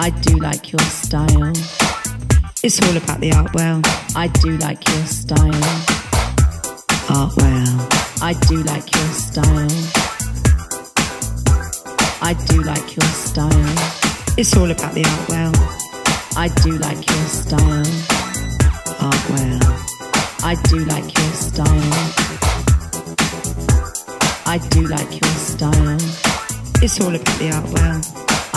I do like your style. It's all about the art well. I do like your style. Art well. I do like your style. I do like your style. It's all about the art well. I do like your style. Art well. I do like your style. I do like your style. It's all about the art well.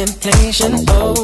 need contemplation oh,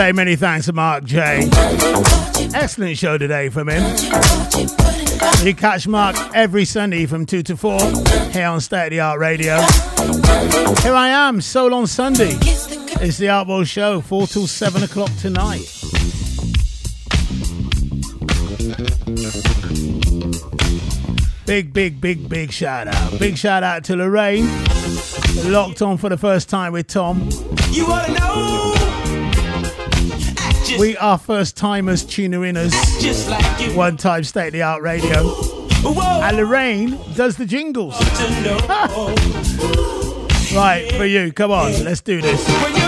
say many thanks to Mark J. Excellent show today from him. You catch Mark every Sunday from 2 to 4 here on State of the Art Radio. Here I am, Soul on Sunday. It's the Art World Show, 4 till 7 o'clock tonight. Big, big, big, big shout out. Big shout out to Lorraine. Locked on for the first time with Tom. You wanna know? We are first timers, tuner inners. Like One time state of the art radio. Whoa. And Lorraine does the jingles. right, for you, come on, let's do this.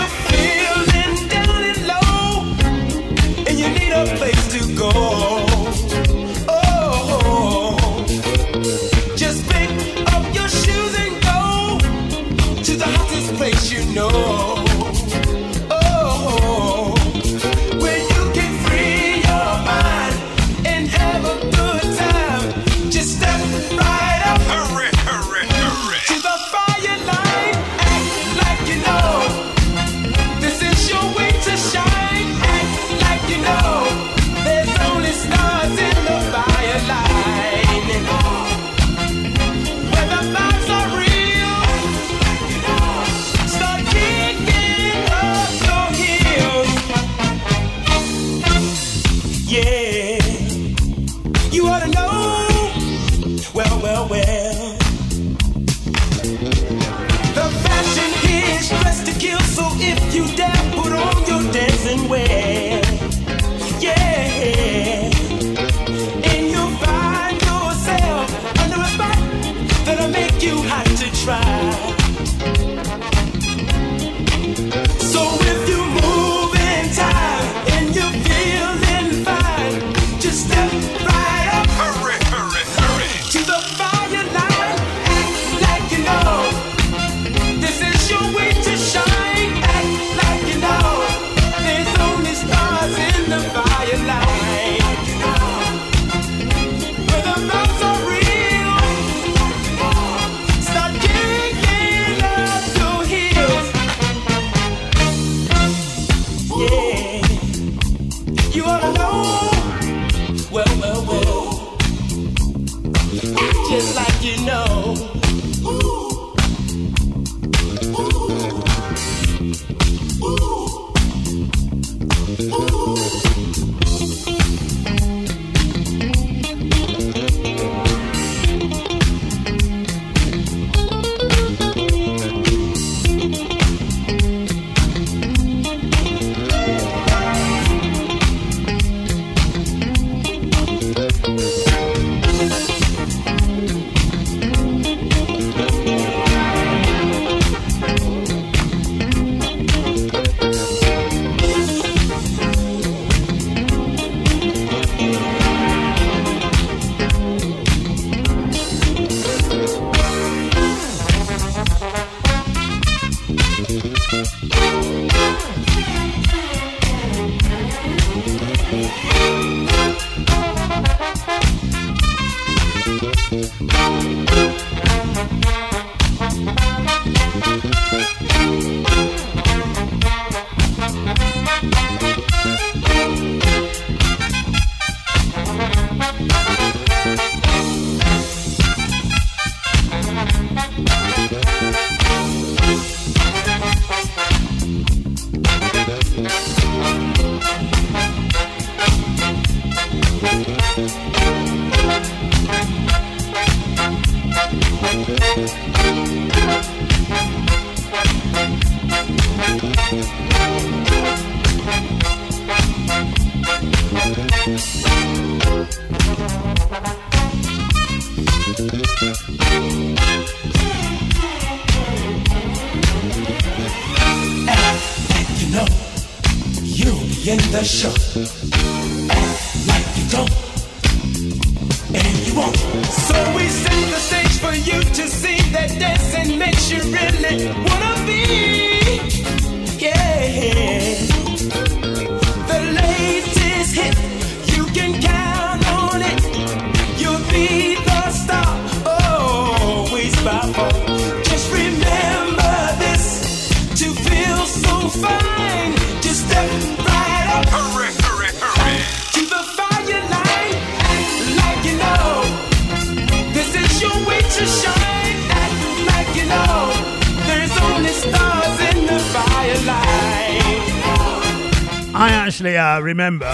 Remember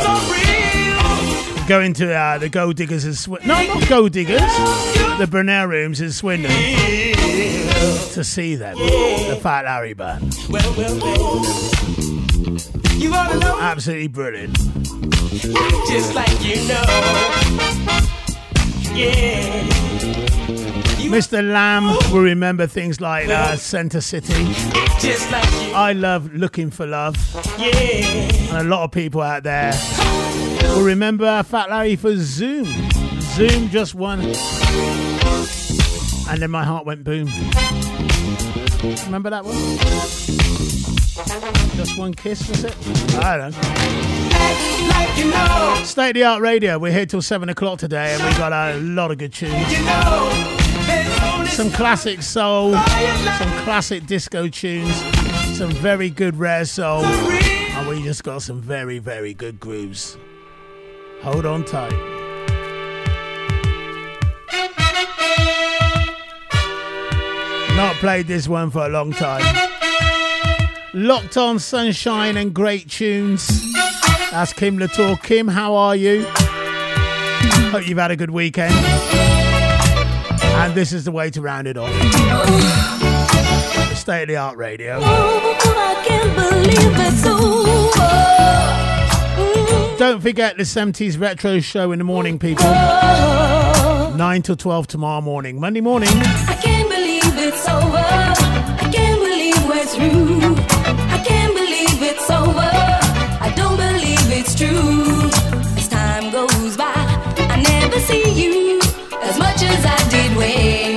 going to uh, the Gold Diggers in Swindon. No, not Gold Diggers. The Brunel Rooms in Swindon to see them. The Fat Larry Band. Absolutely brilliant. Just like you know. Mr. Lamb will remember things like uh, Center City. I love Looking for Love. And a lot of people out there will remember Fat Larry for Zoom. Zoom just won. And then my heart went boom. Remember that one? Just one kiss, was it? I don't know. State of the Art Radio. We're here till 7 o'clock today and we've got a lot of good tunes. Some classic soul, some classic disco tunes, some very good rare soul, and we just got some very, very good grooves. Hold on tight. Not played this one for a long time. Locked on sunshine and great tunes. That's Kim Latour. Kim, how are you? Hope you've had a good weekend. And this is the way to round it off. The state of the art radio. Don't forget the 70s retro show in the morning, people. 9 to 12 tomorrow morning, Monday morning. I can't believe it's over. I can't believe we're through. As I did wait.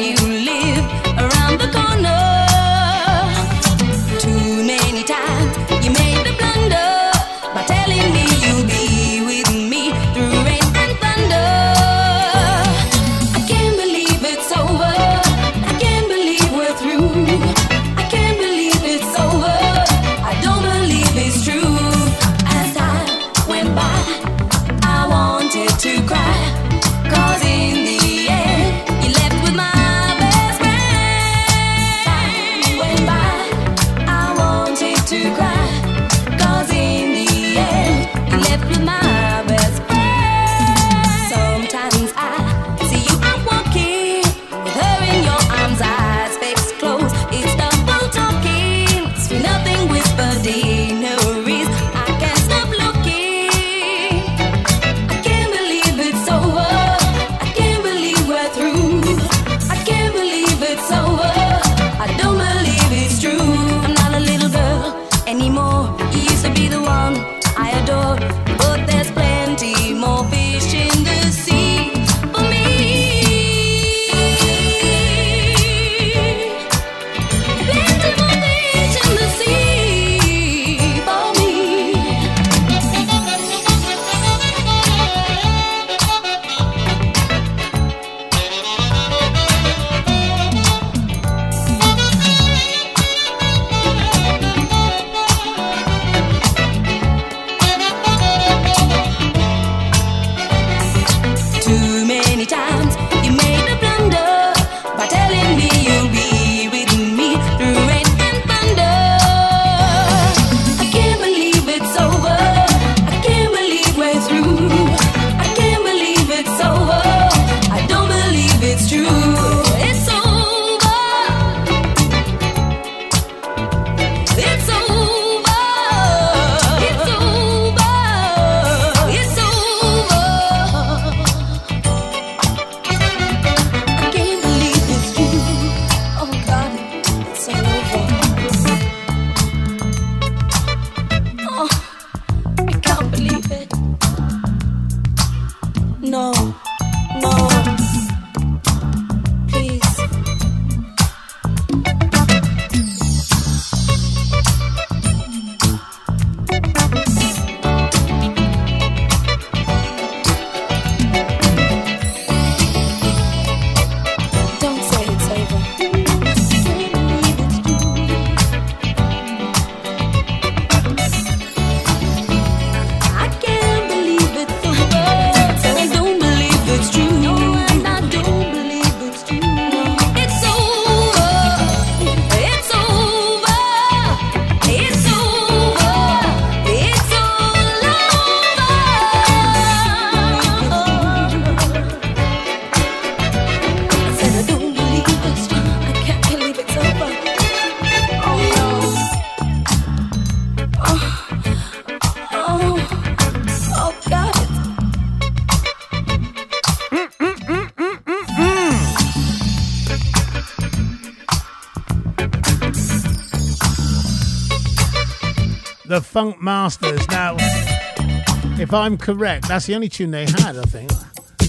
if I'm correct, that's the only tune they had, I think.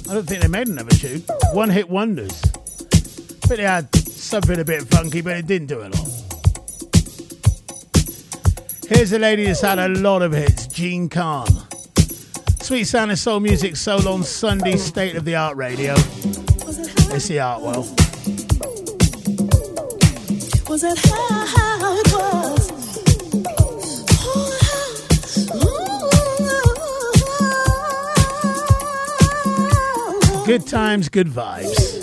I don't think they made another tune. One hit wonders. But they had something a bit funky, but it didn't do a lot. Here's a lady that's had a lot of hits, Jean Carn. Sweet sound of soul music, soul on Sunday, state of the art radio. It's the Artwell. Was it high? Good times, good vibes.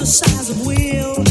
exercise of will.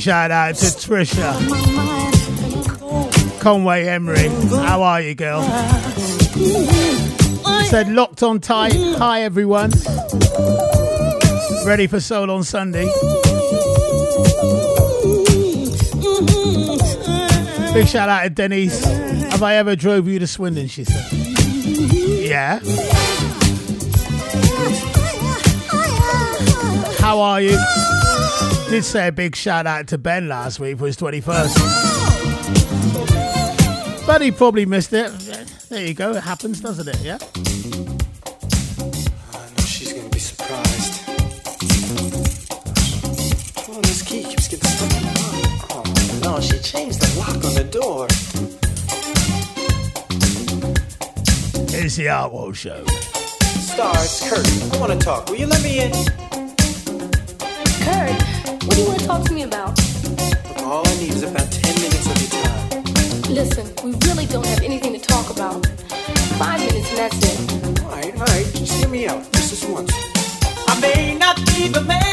Big shout out to Trisha Conway Emery. How are you, girl? Said locked on tight. Hi, everyone. Ready for Soul on Sunday. Big shout out to Denise. Have I ever drove you to Swindon? She said. Yeah. How are you? Did say a big shout out to Ben last week for his 21st. But he probably missed it. There you go. It happens, doesn't it? Yeah? I know she's to be surprised. Oh, this key keeps getting stuck in the lock. Oh, no, she changed the lock on the door. It's the Artworld Show. Stars, Kurt. I want to talk. Will you let me in? What do you want to talk to me about? Look, all I need is about 10 minutes of your time. Listen, we really don't have anything to talk about. Five minutes and that's it. All right, all right, just hear me out. Just this once. I may not be the man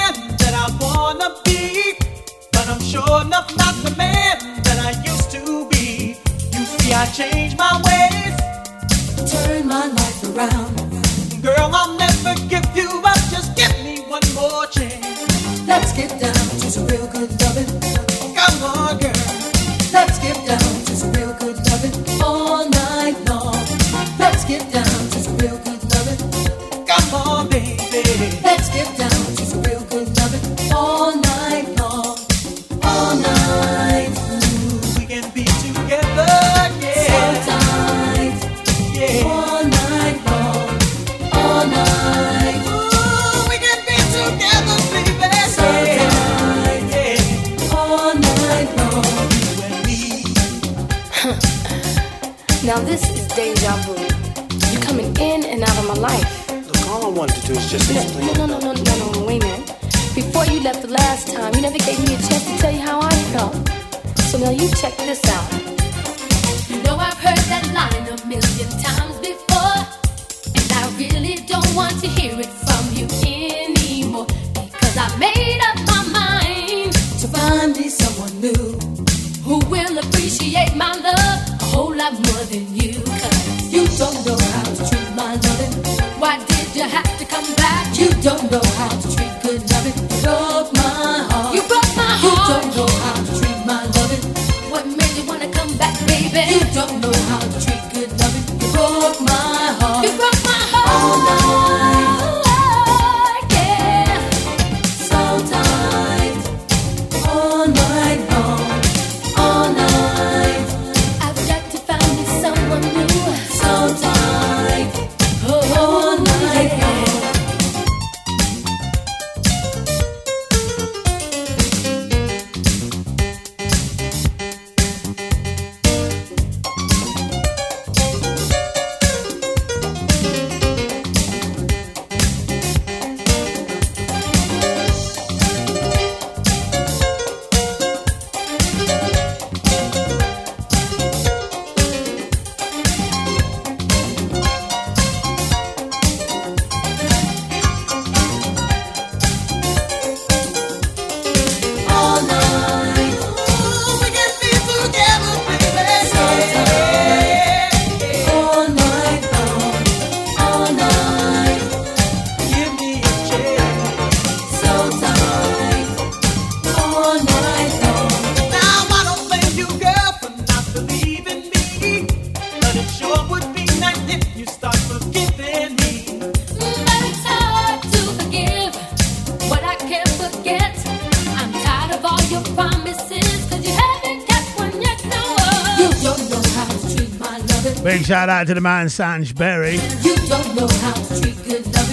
shout out to the man Sanj Berry.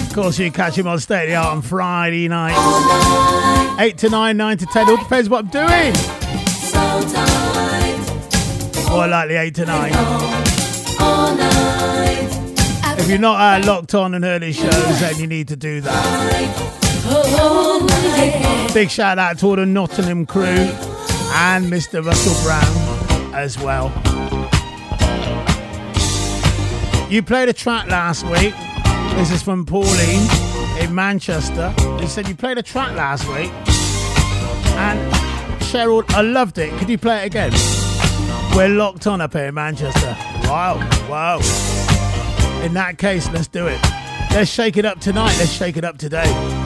Of course, you catch him on State of the Art on Friday night. night. 8 to 9, 9 to 10, all depends what I'm doing. So More likely 8 to 9. If you're not uh, locked on and heard his shows, then you need to do that. Big shout out to all the Nottingham crew and Mr. Russell Brown as well. You played a track last week. This is from Pauline in Manchester. You said you played a track last week. And Cheryl, I loved it. Could you play it again? We're locked on up here in Manchester. Wow, wow. In that case, let's do it. Let's shake it up tonight. Let's shake it up today.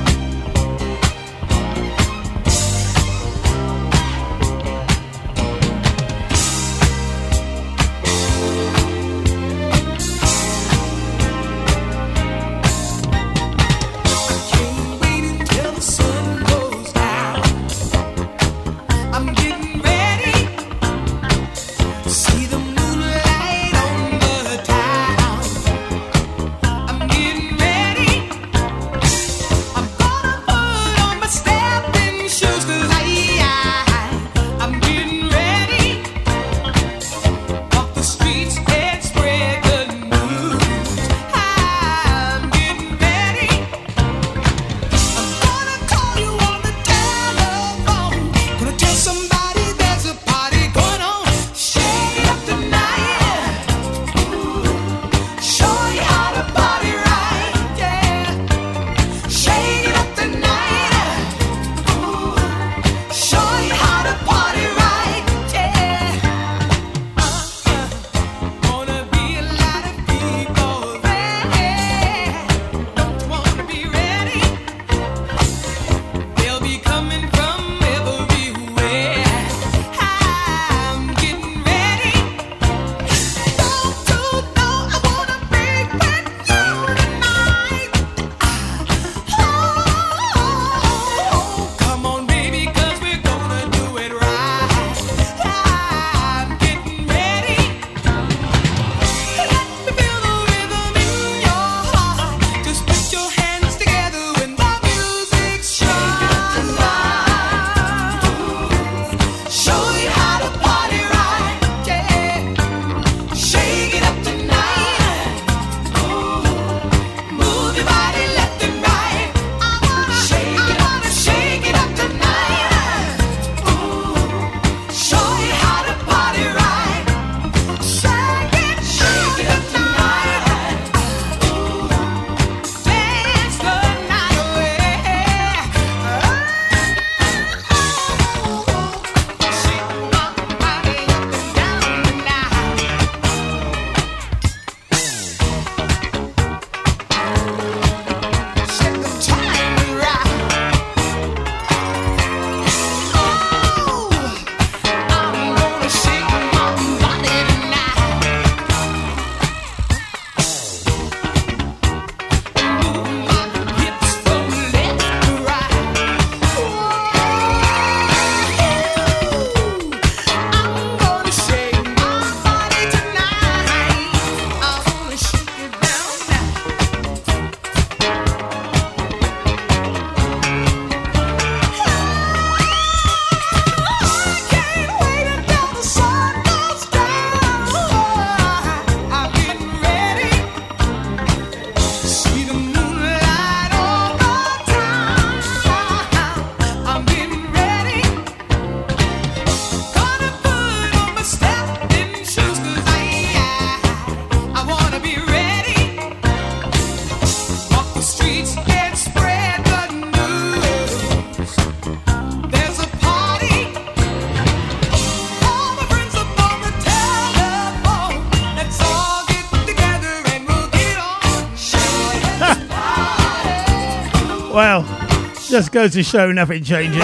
Just goes to show nothing changes.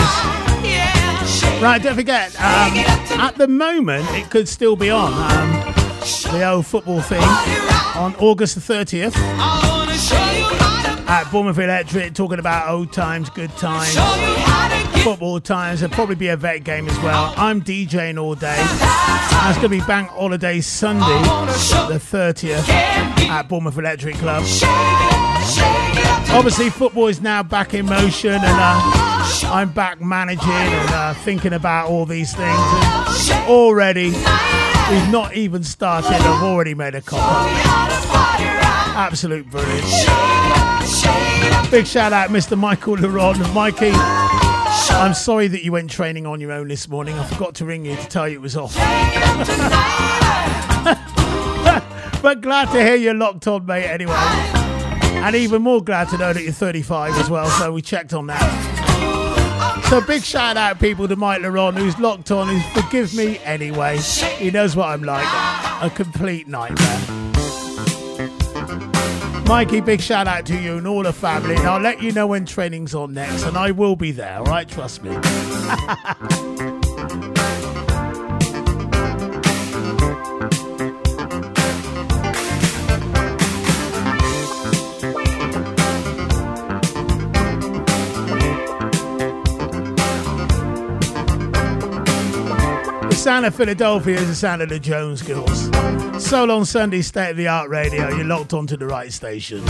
Right, don't forget, um, at the moment, it could still be on. Um, the old football thing on August the 30th at Bournemouth Electric, talking about old times, good times, football times. There'll probably be a vet game as well. I'm DJing all day. That's going to be Bank Holiday Sunday, the 30th, at Bournemouth Electric Club. Obviously, football is now back in motion, and uh, I'm back managing and uh, thinking about all these things. And already, we've not even started. I've already made a copy. Absolute brilliant. Big shout out, Mr. Michael Leron. Mikey, I'm sorry that you went training on your own this morning. I forgot to ring you to tell you it was off. but glad to hear you're locked on, mate, anyway. And even more glad to know that you're 35 as well, so we checked on that. So big shout out people to Mike Leron who's locked on, who forgives me anyway. He knows what I'm like. A complete nightmare. Mikey, big shout out to you and all the family. And I'll let you know when training's on next, and I will be there, all right? Trust me. sound of Philadelphia is the sound of the Jones Girls. Soul on Sunday, state of the art radio. You're locked onto the right station.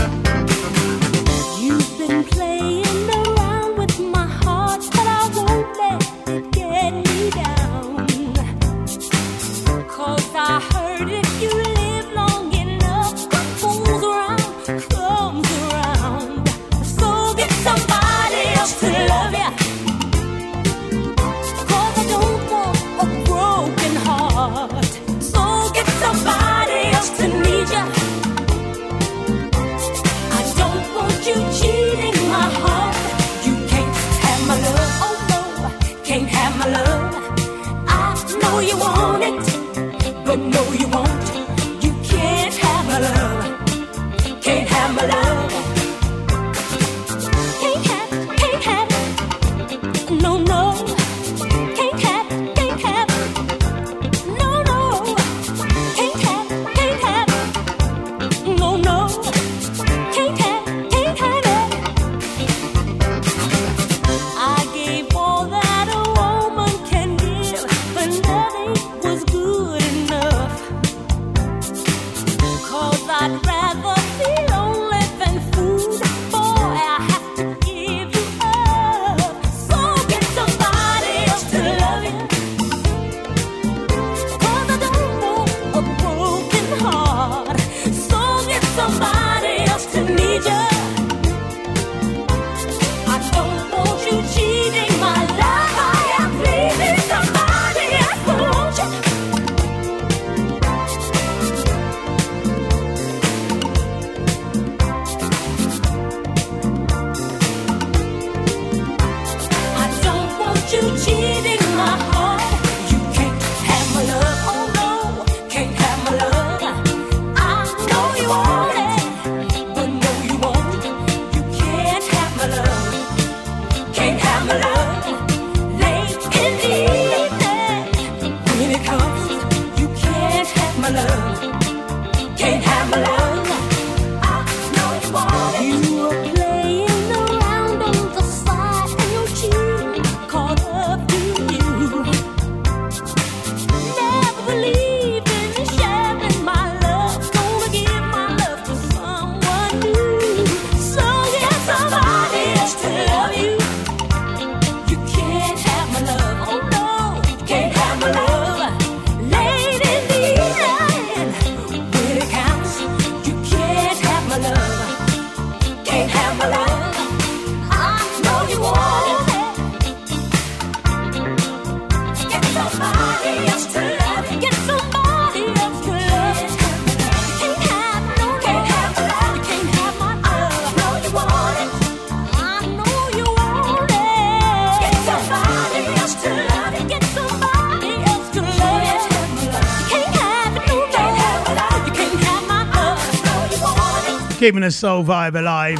Keeping the soul vibe alive.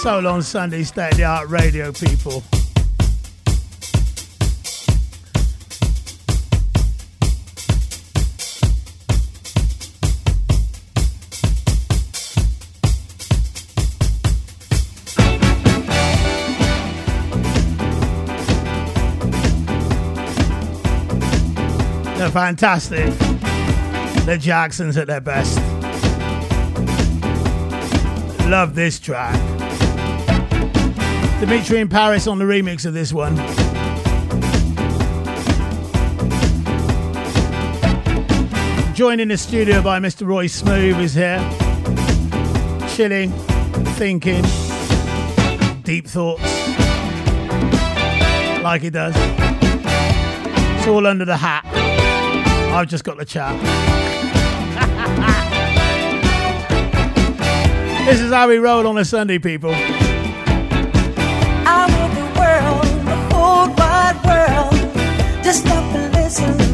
Soul on Sunday, State of the Art Radio people. They're fantastic. The Jacksons at their best. Love this track. Dimitri in Paris on the remix of this one. Joined in the studio by Mr. Roy Smooth is here. Chilling, thinking, deep thoughts. Like he does. It's all under the hat. I've just got the chat. This is how we roll on a Sunday, people. The world, the whole wide world, just stop and listen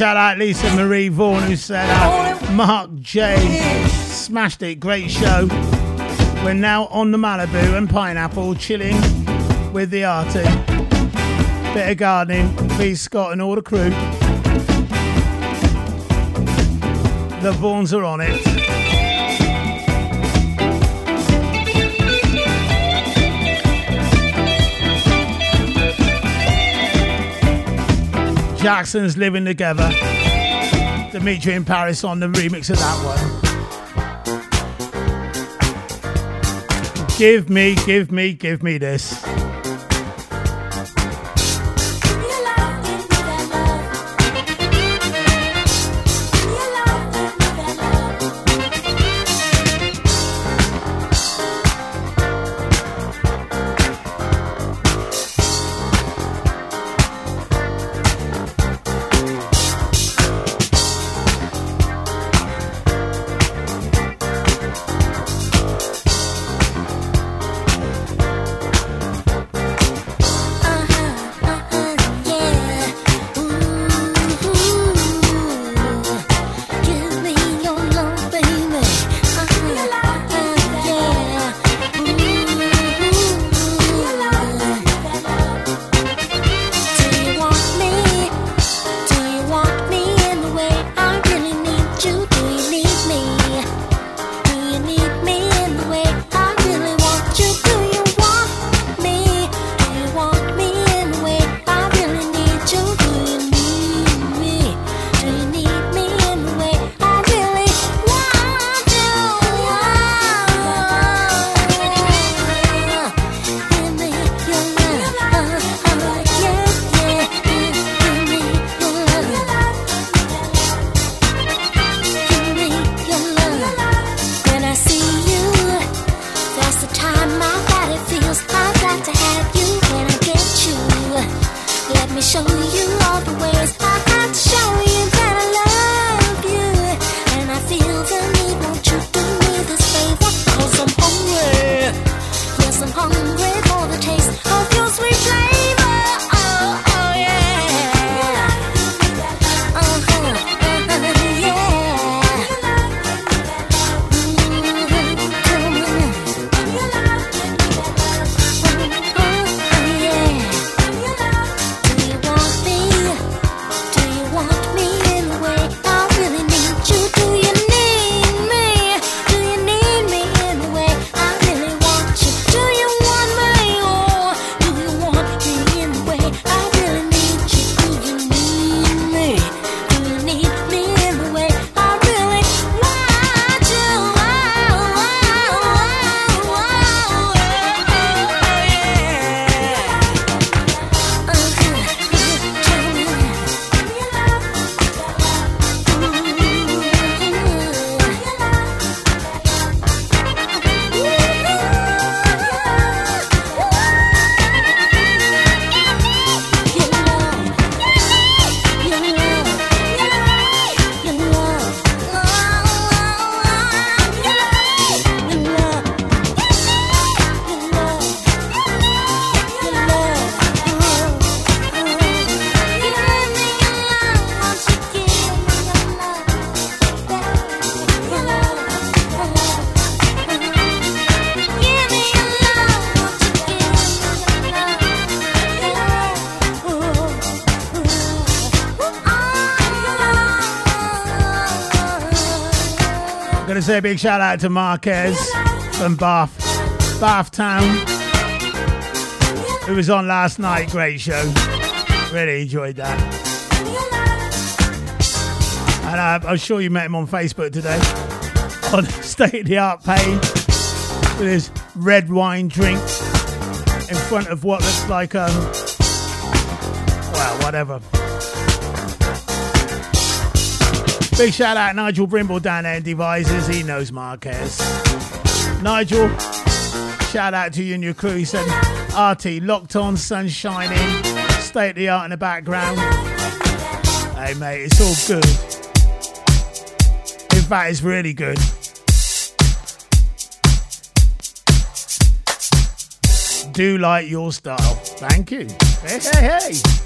shout out Lisa Marie Vaughan who said uh, Mark J smashed it, great show. We're now on the Malibu and Pineapple chilling with the arty. Bit of gardening, please Scott and all the crew. The Vaughans are on it. Jackson's living together. Dimitri in Paris on the remix of that one. Give me, give me, give me this. Say a big shout out to Marquez from Bath, Bath Town, who was on last night. Great show. Really enjoyed that. And uh, I'm sure you met him on Facebook today on State of the Art page with his red wine drink in front of what looks like um well whatever Big shout out Nigel Brimble down there in Devizes. He knows Marquez. Nigel, shout out to you and your crew. He said, RT, locked on, sun shining, state of the art in the background. Hey, mate, it's all good. In fact, it's really good. Do like your style. Thank you. Hey, hey, hey.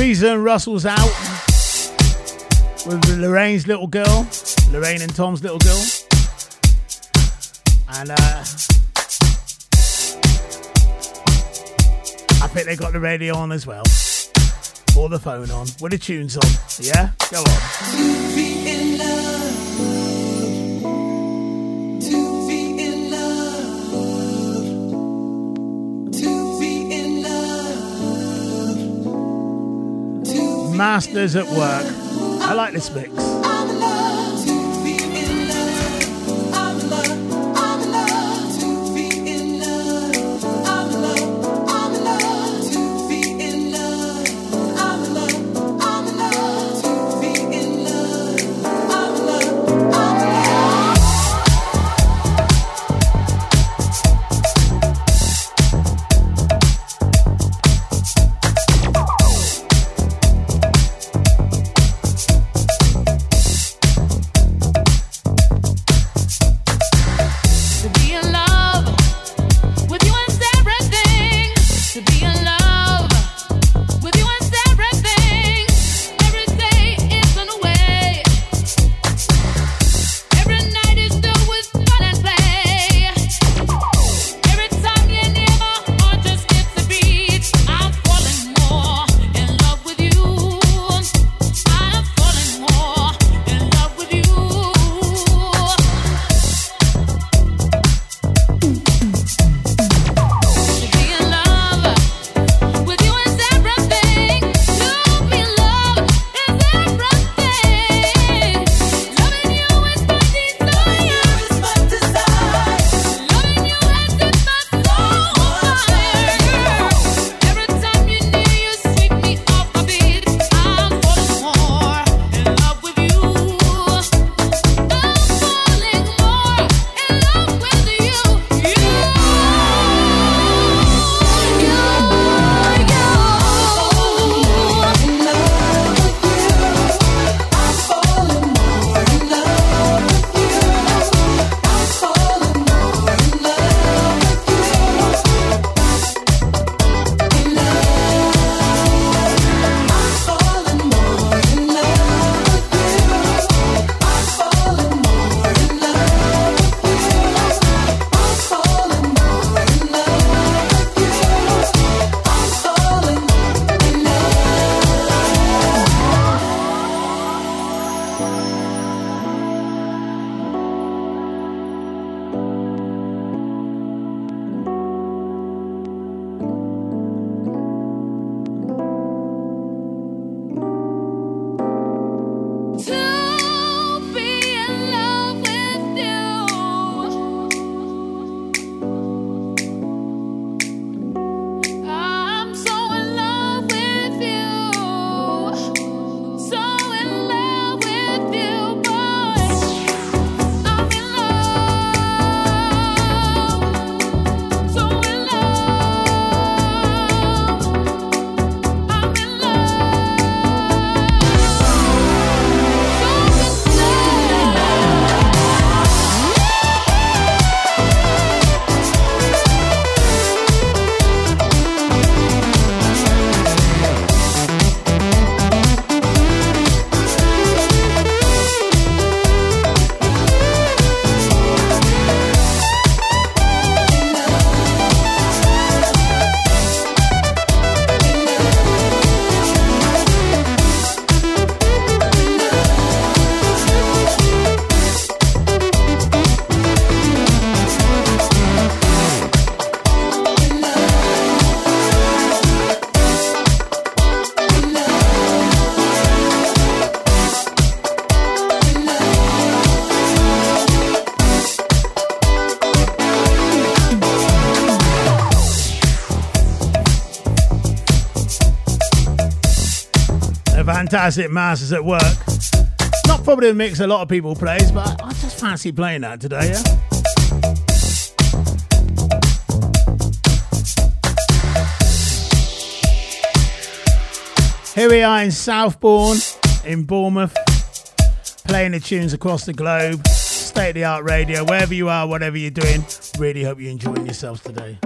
Teresa and Russell's out with Lorraine's little girl, Lorraine and Tom's little girl. And uh, I think they got the radio on as well. Or the phone on, with the tunes on. Yeah? Go on. Masters at work. I like this mix. Fantastic Masters at work. Not probably a mix a lot of people plays, but I just fancy playing that today, yeah? Here we are in Southbourne, in Bournemouth, playing the tunes across the globe. State of the art radio, wherever you are, whatever you're doing. Really hope you're enjoying yourselves today.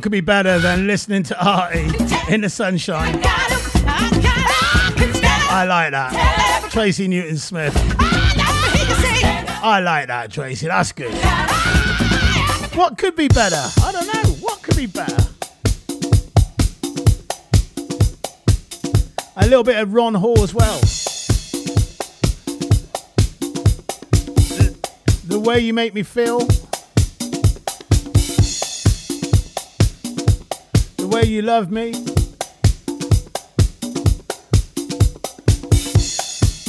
what could be better than listening to Artie in the sunshine? I like that. Tracy Newton Smith. I like that, Tracy. That's good. What could be better? I don't know. What could be better? A little bit of Ron Hall as well. The, the way you make me feel. you love me.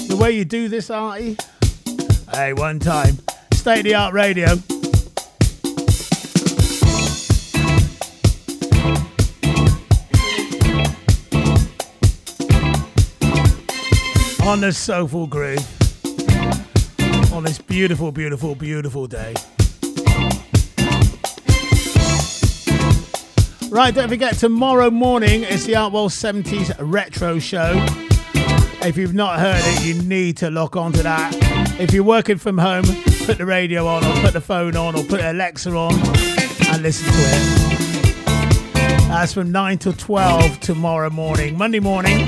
The way you do this, Artie. Hey, one time. State of the art radio. On the soulful groove. On this beautiful, beautiful, beautiful day. Right, don't forget, tomorrow morning it's the Artwell 70s Retro Show. If you've not heard it, you need to lock on to that. If you're working from home, put the radio on, or put the phone on, or put Alexa on, and listen to it. That's from 9 to 12 tomorrow morning, Monday morning.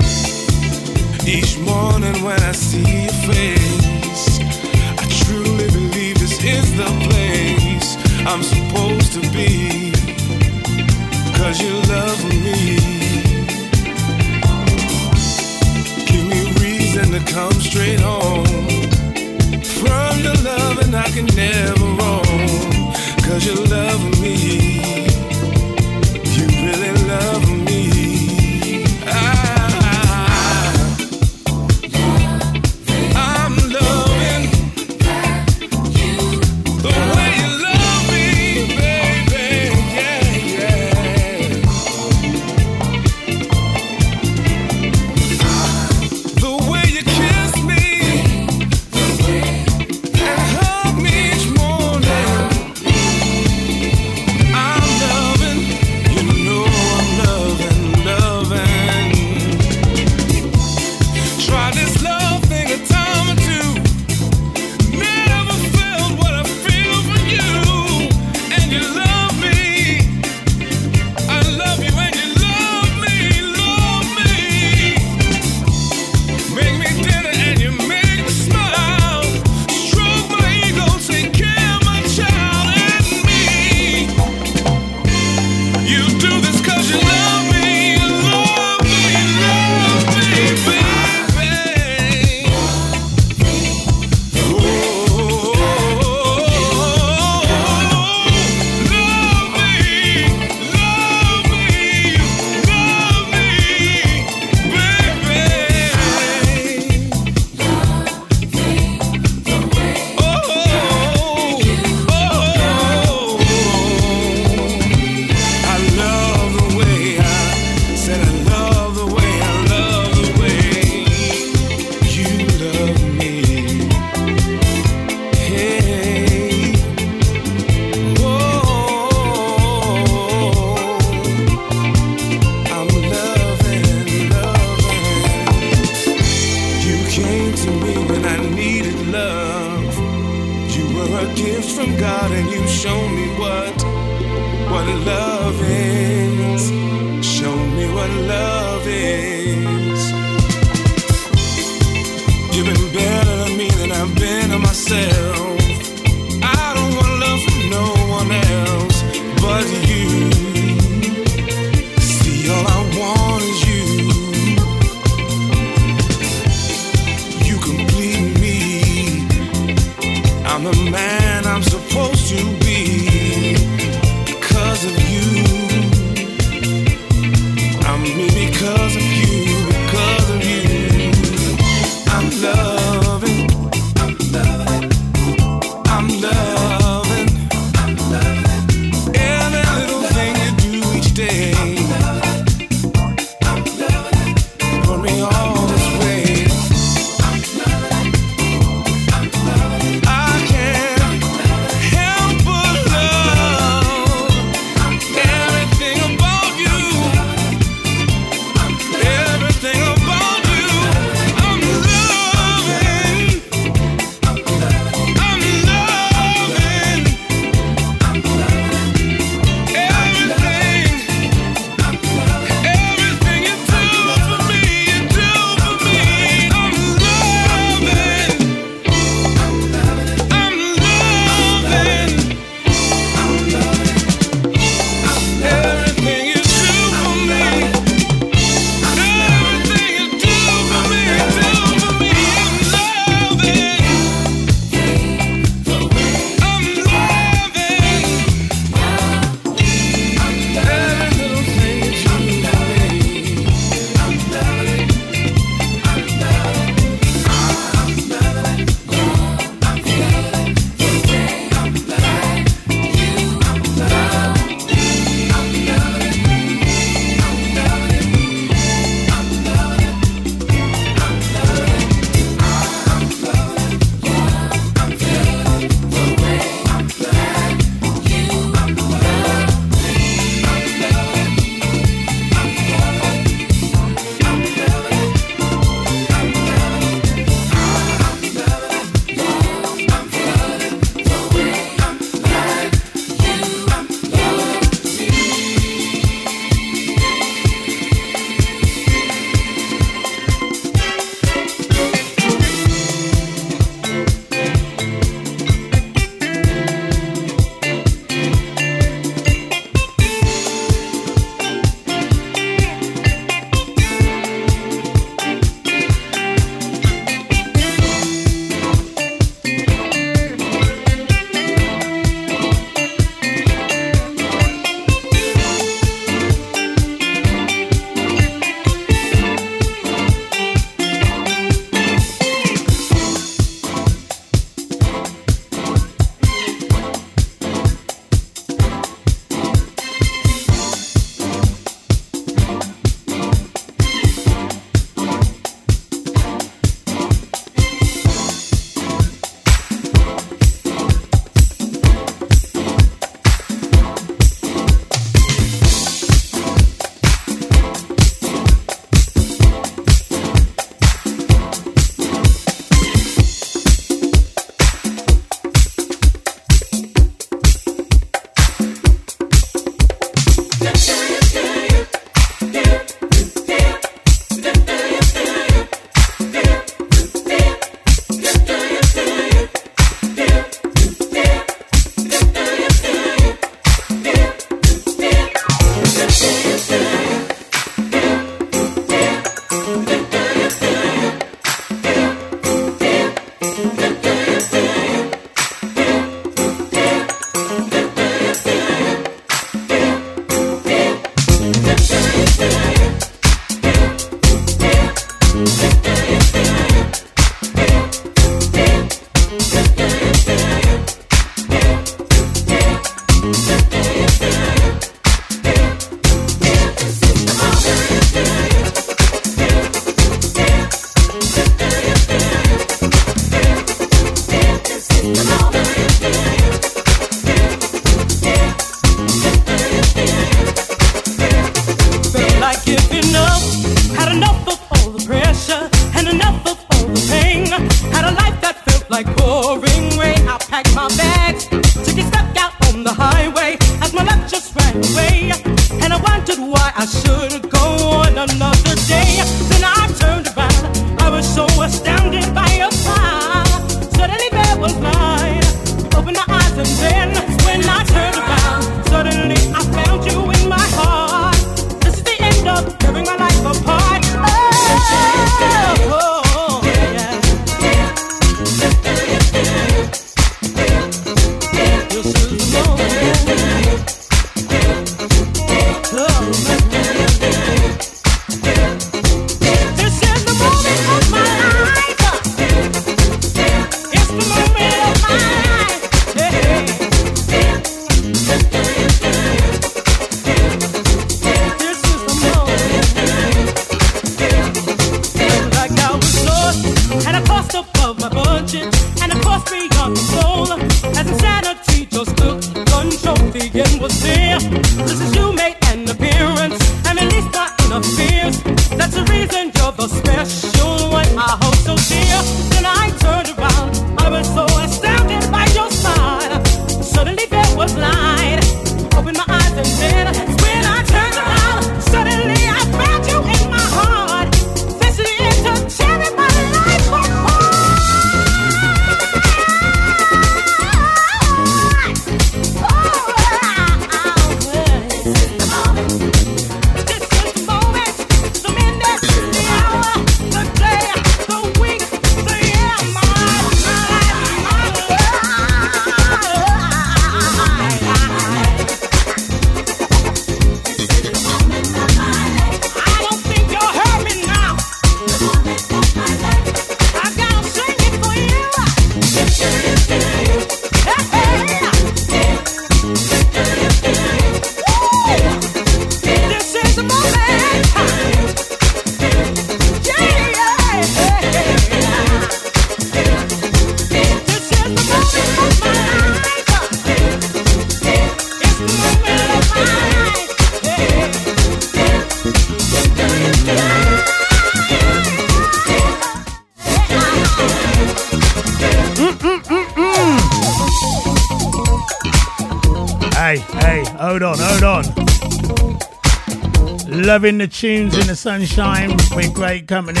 Loving the tunes in the sunshine with great company.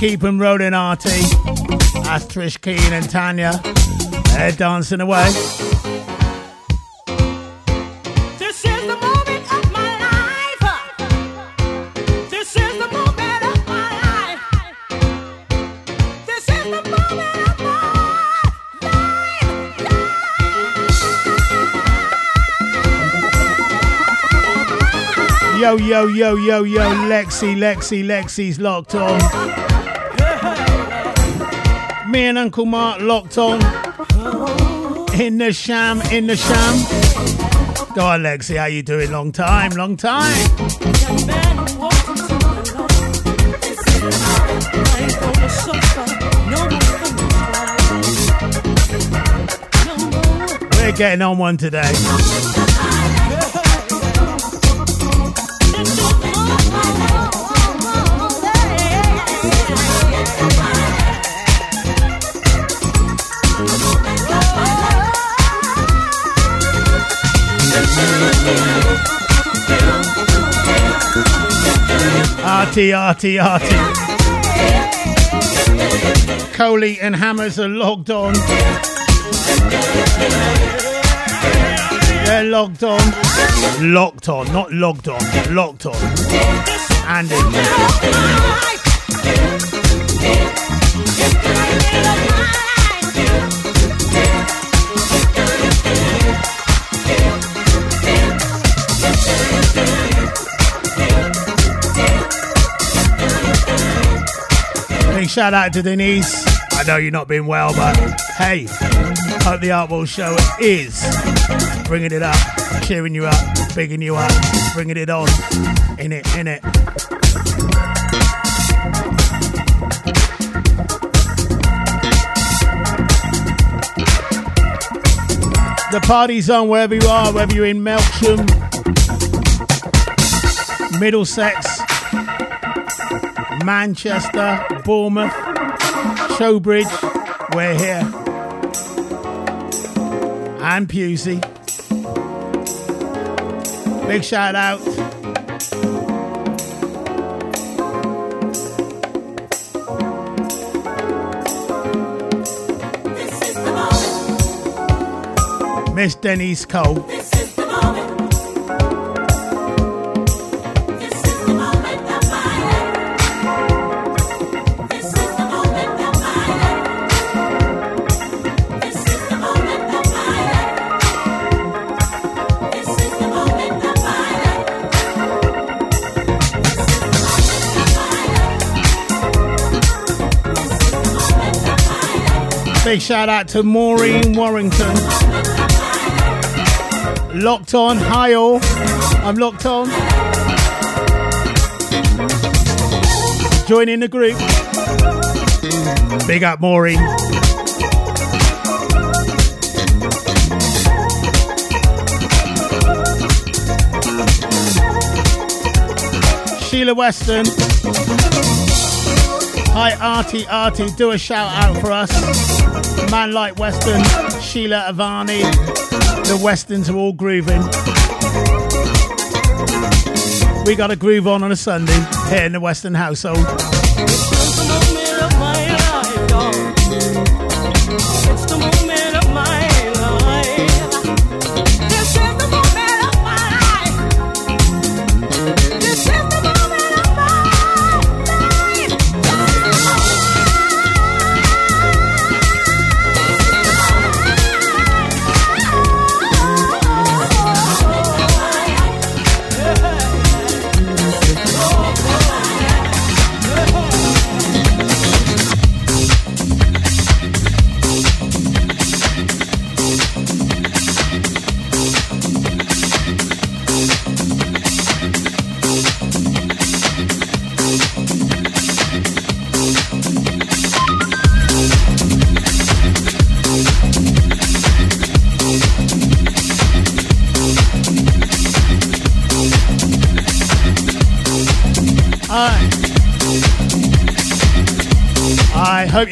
Keep 'em rolling, Artie. That's Trish Keen and Tanya. They're dancing away. Yo, yo, yo, yo, yo, Lexi, Lexi, Lexi's locked on. Me and Uncle Mark locked on. In the sham, in the sham. Go on, Lexi, how you doing? Long time, long time. We're getting on one today. Artie, Artie, Artie. Coley and Hammers are logged on. They're logged on. Locked on, not logged on. Locked on. Andy. Shout out to Denise. I know you're not been well, but hey, hope the Art World Show is bringing it up, cheering you up, bigging you up, bringing it on. In it, in it. The party's on wherever you are, whether you're in Melksham, Middlesex, Manchester, Bournemouth, Trowbridge, we're here. And Pewsey. Big shout out. Miss Denise Cole. Big shout out to Maureen Warrington. Locked on. Hi all. I'm locked on. Join in the group. Big up Maureen. Sheila Weston. Hi Artie Artie, do a shout out for us. Man like Weston, Sheila Avani. The Westons are all grooving. We got a groove on on a Sunday here in the Weston household.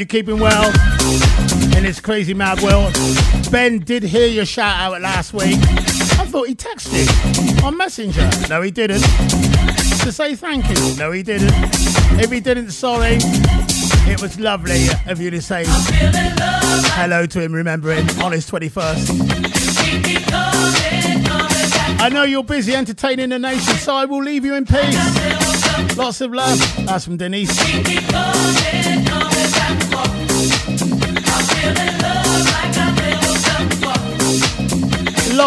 Keeping well in this crazy mad world. Ben did hear your shout out last week. I thought he texted on Messenger. No, he didn't. To say thank you. No, he didn't. If he didn't, sorry. It was lovely of you to say hello to him, remember him on his 21st. I know you're busy entertaining the nation, so I will leave you in peace. Lots of love. That's from Denise.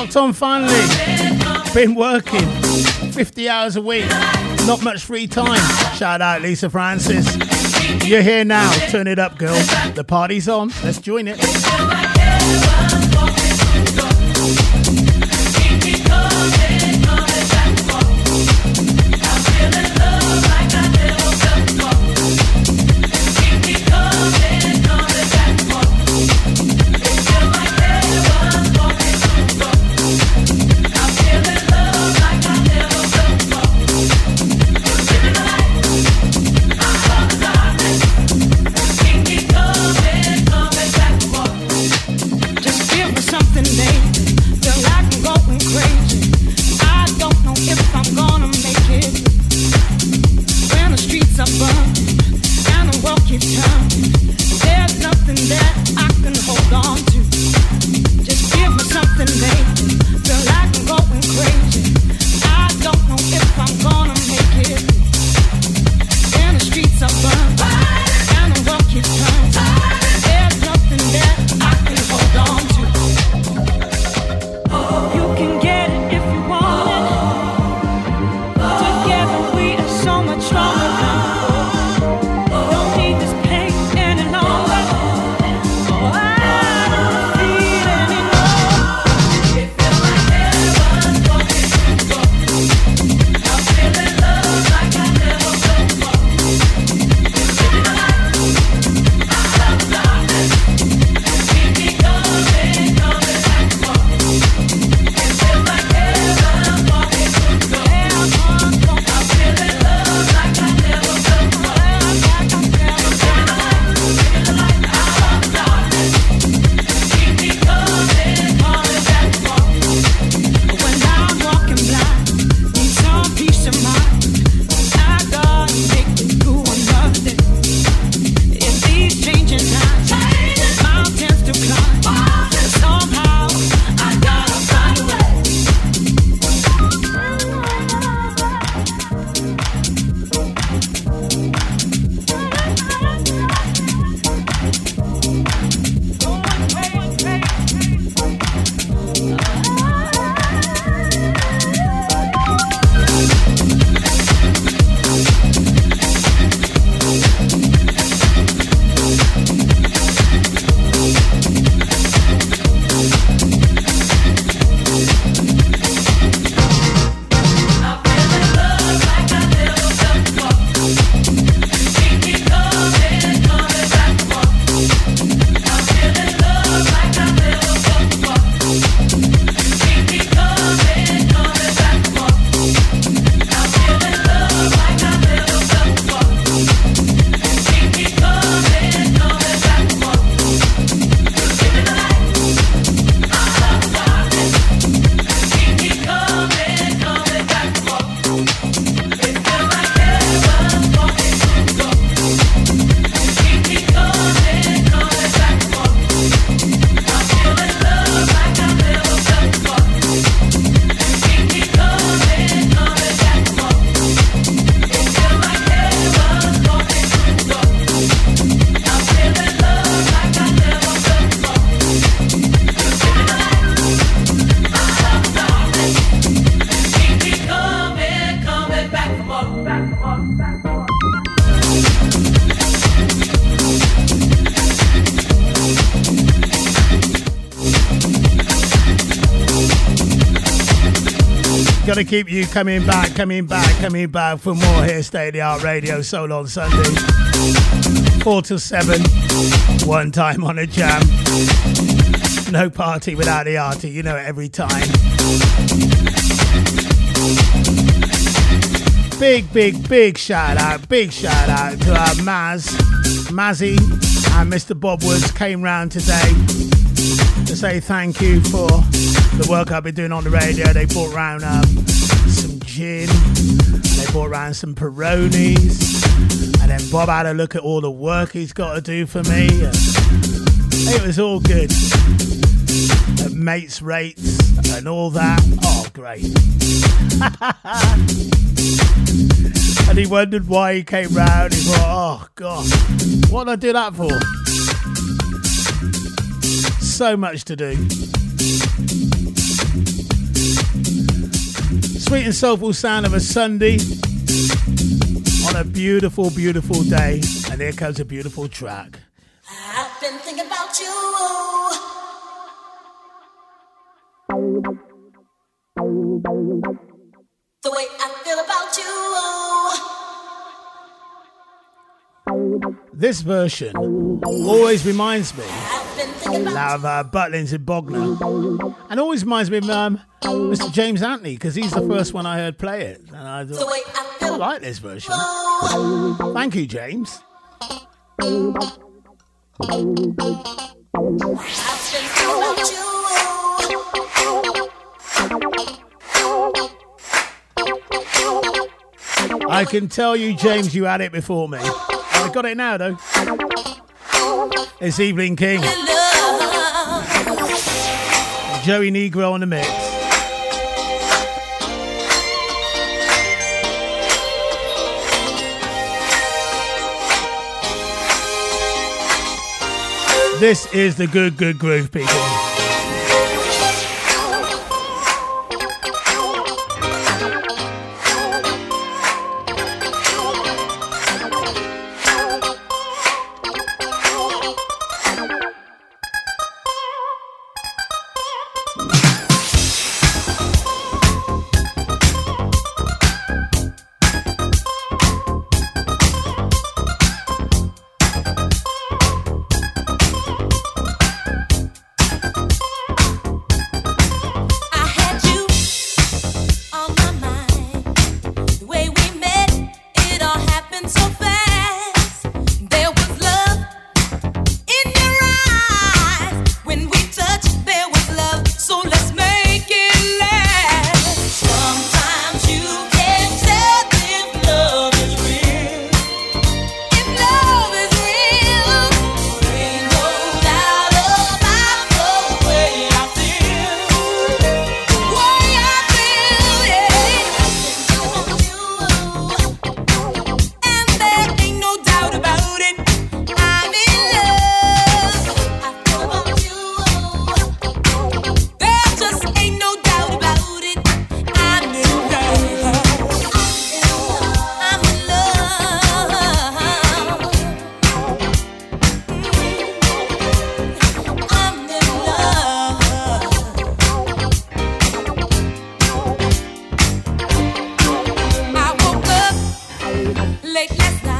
Locked on finally. Been working 50 hours a week. Not much free time. Shout out Lisa Francis. You're here now. Turn it up, girl. The party's on. Let's join it. Keep you coming back, coming back, coming back for more here, State of the Art Radio, Soul on Sunday. 4 till 7, one time on a jam. No party without the arty, you know it every time. Big, big, big shout out, big shout out to our Maz, Mazzy, and Mr. Bob Woods came round today. to say thank you for the work I've been doing on the radio. They brought round um, gin, they brought round some Peronis, and then Bob had a look at all the work he's got to do for me. it was all good. At mates rates and all that. Oh, great. and he wondered why he came round. He thought, oh, God, what did I do that for? So much to do. Sweet and soulful sound of a Sunday on a beautiful, beautiful day. And here comes a beautiful track. I've been thinking about you. This version always reminds me of uh, Butlins in Bognor, and always reminds me of um, Mr. James Anthony because he's the first one I heard play it, and I thought I I like this version. Thank you, James. I can tell you, James, you had it before me. I got it now, though. It's Evelyn King, Joey Negro on the mix. This is the good, good groove, people. Late last night.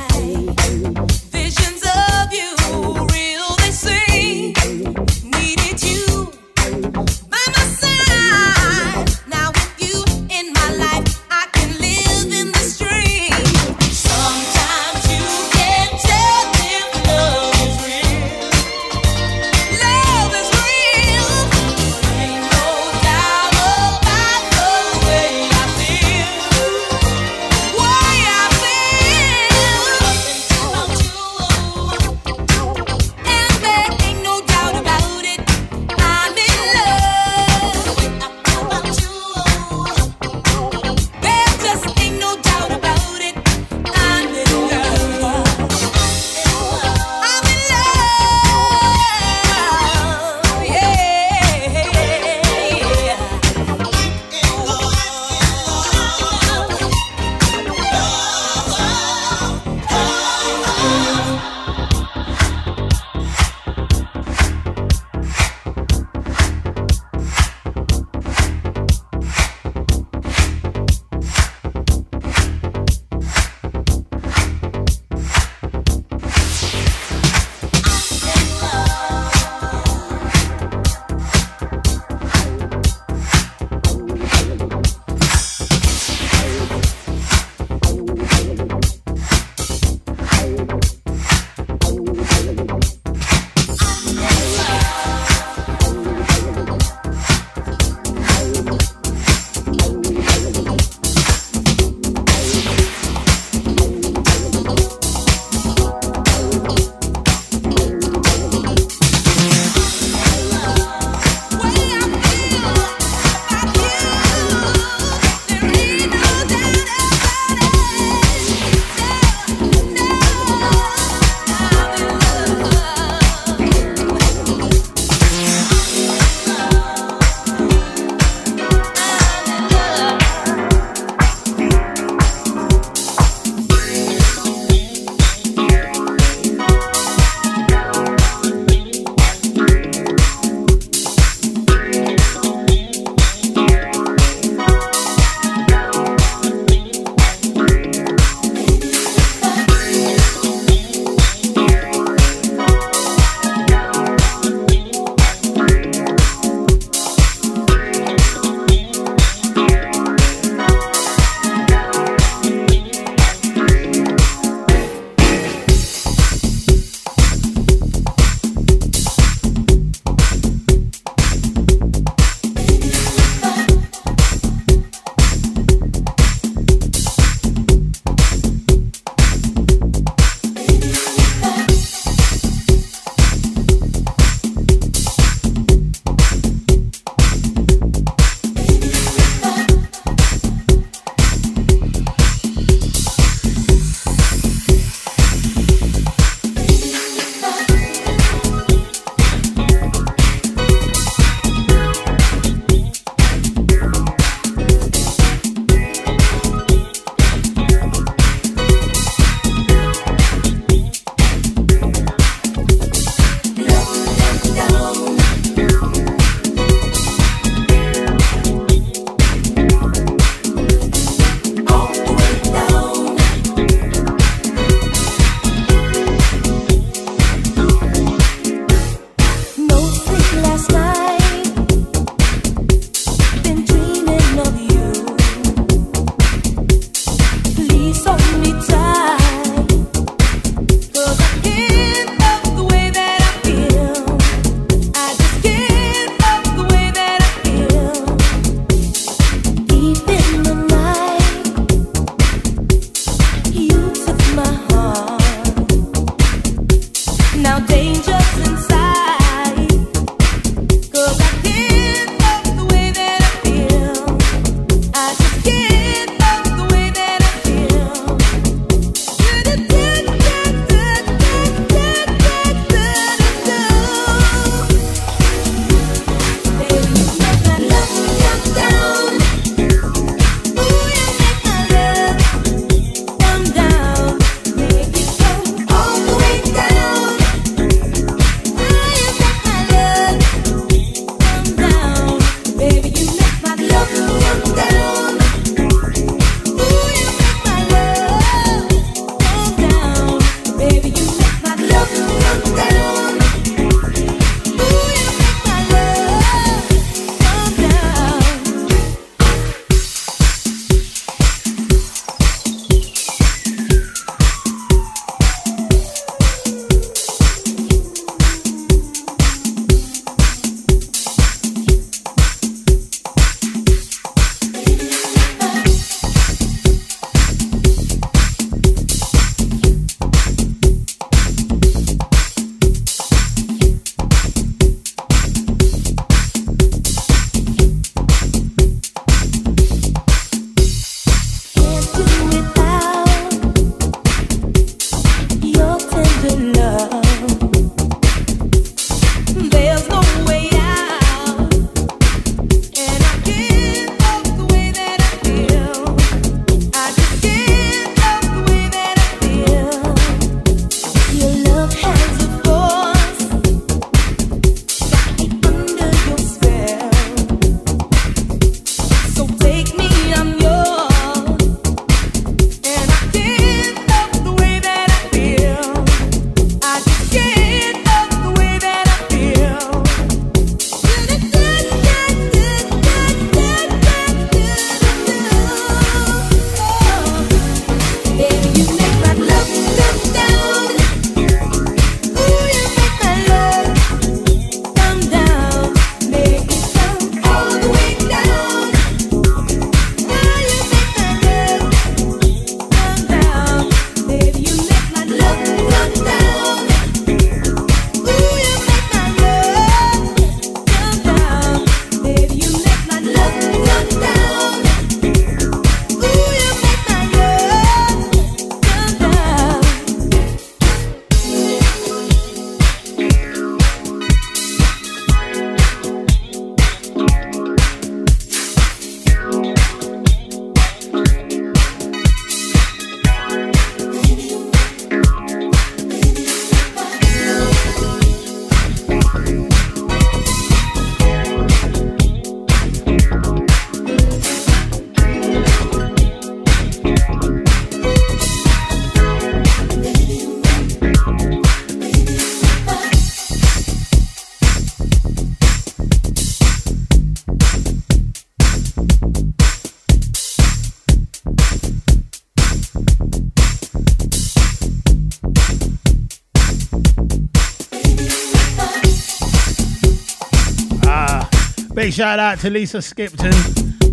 Shout out to Lisa Skipton,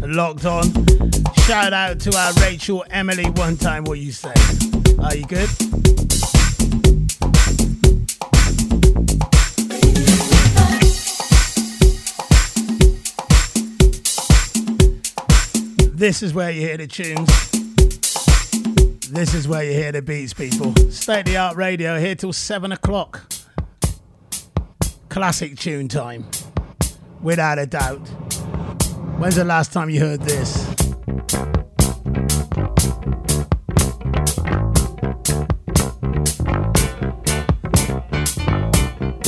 locked on. Shout out to our Rachel Emily one time. What you say? Are you good? This is where you hear the tunes. This is where you hear the beats, people. State of the art radio here till 7 o'clock. Classic tune time without a doubt. When's the last time you heard this?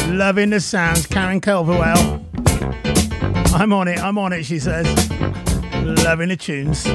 Loving the sounds, Karen Culverwell. I'm on it, I'm on it, she says. Loving the tunes.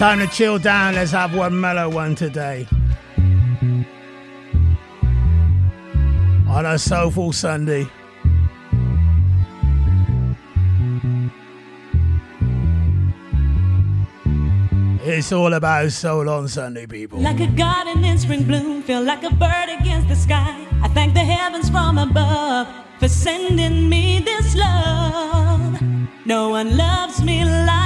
Time to chill down. Let's have one mellow one today. On a soulful Sunday. It's all about soul on Sunday, people. Like a garden in spring bloom, feel like a bird against the sky. I thank the heavens from above for sending me this love. No one loves me like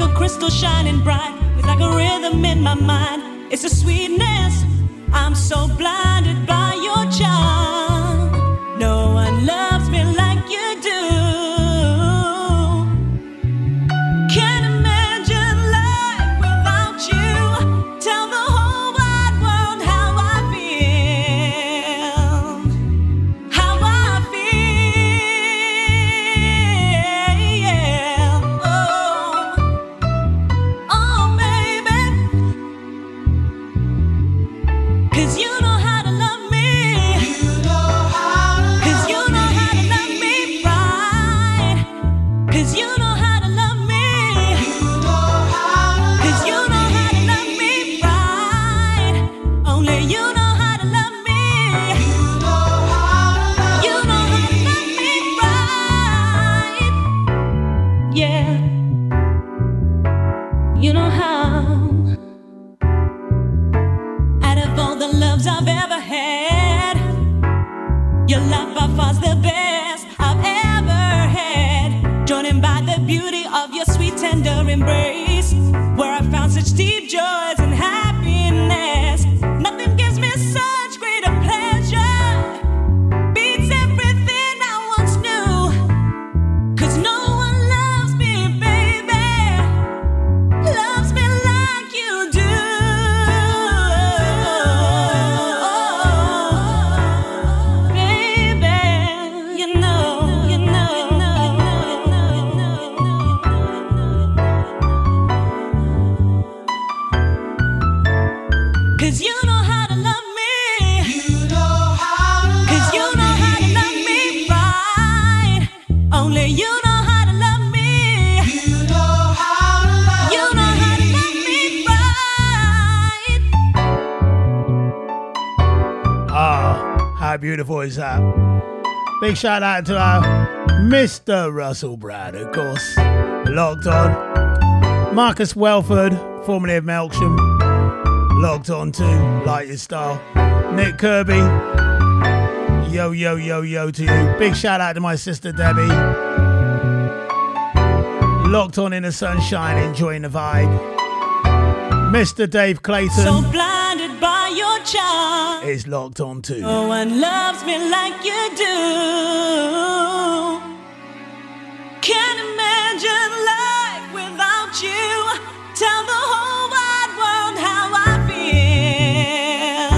like a crystal shining bright. It's like a rhythm in my mind. It's a sweetness. I'm so blinded shout out to our Mr. Russell Brad, of course, logged on. Marcus Welford, formerly of Melksham, logged on to like your style. Nick Kirby, yo, yo, yo, yo to you. Big shout out to my sister Debbie. Locked on in the sunshine, enjoying the vibe. Mr. Dave Clayton So your charm. is locked on too. No one loves me like you do. Can't imagine life without you. Tell the whole wide world how I feel.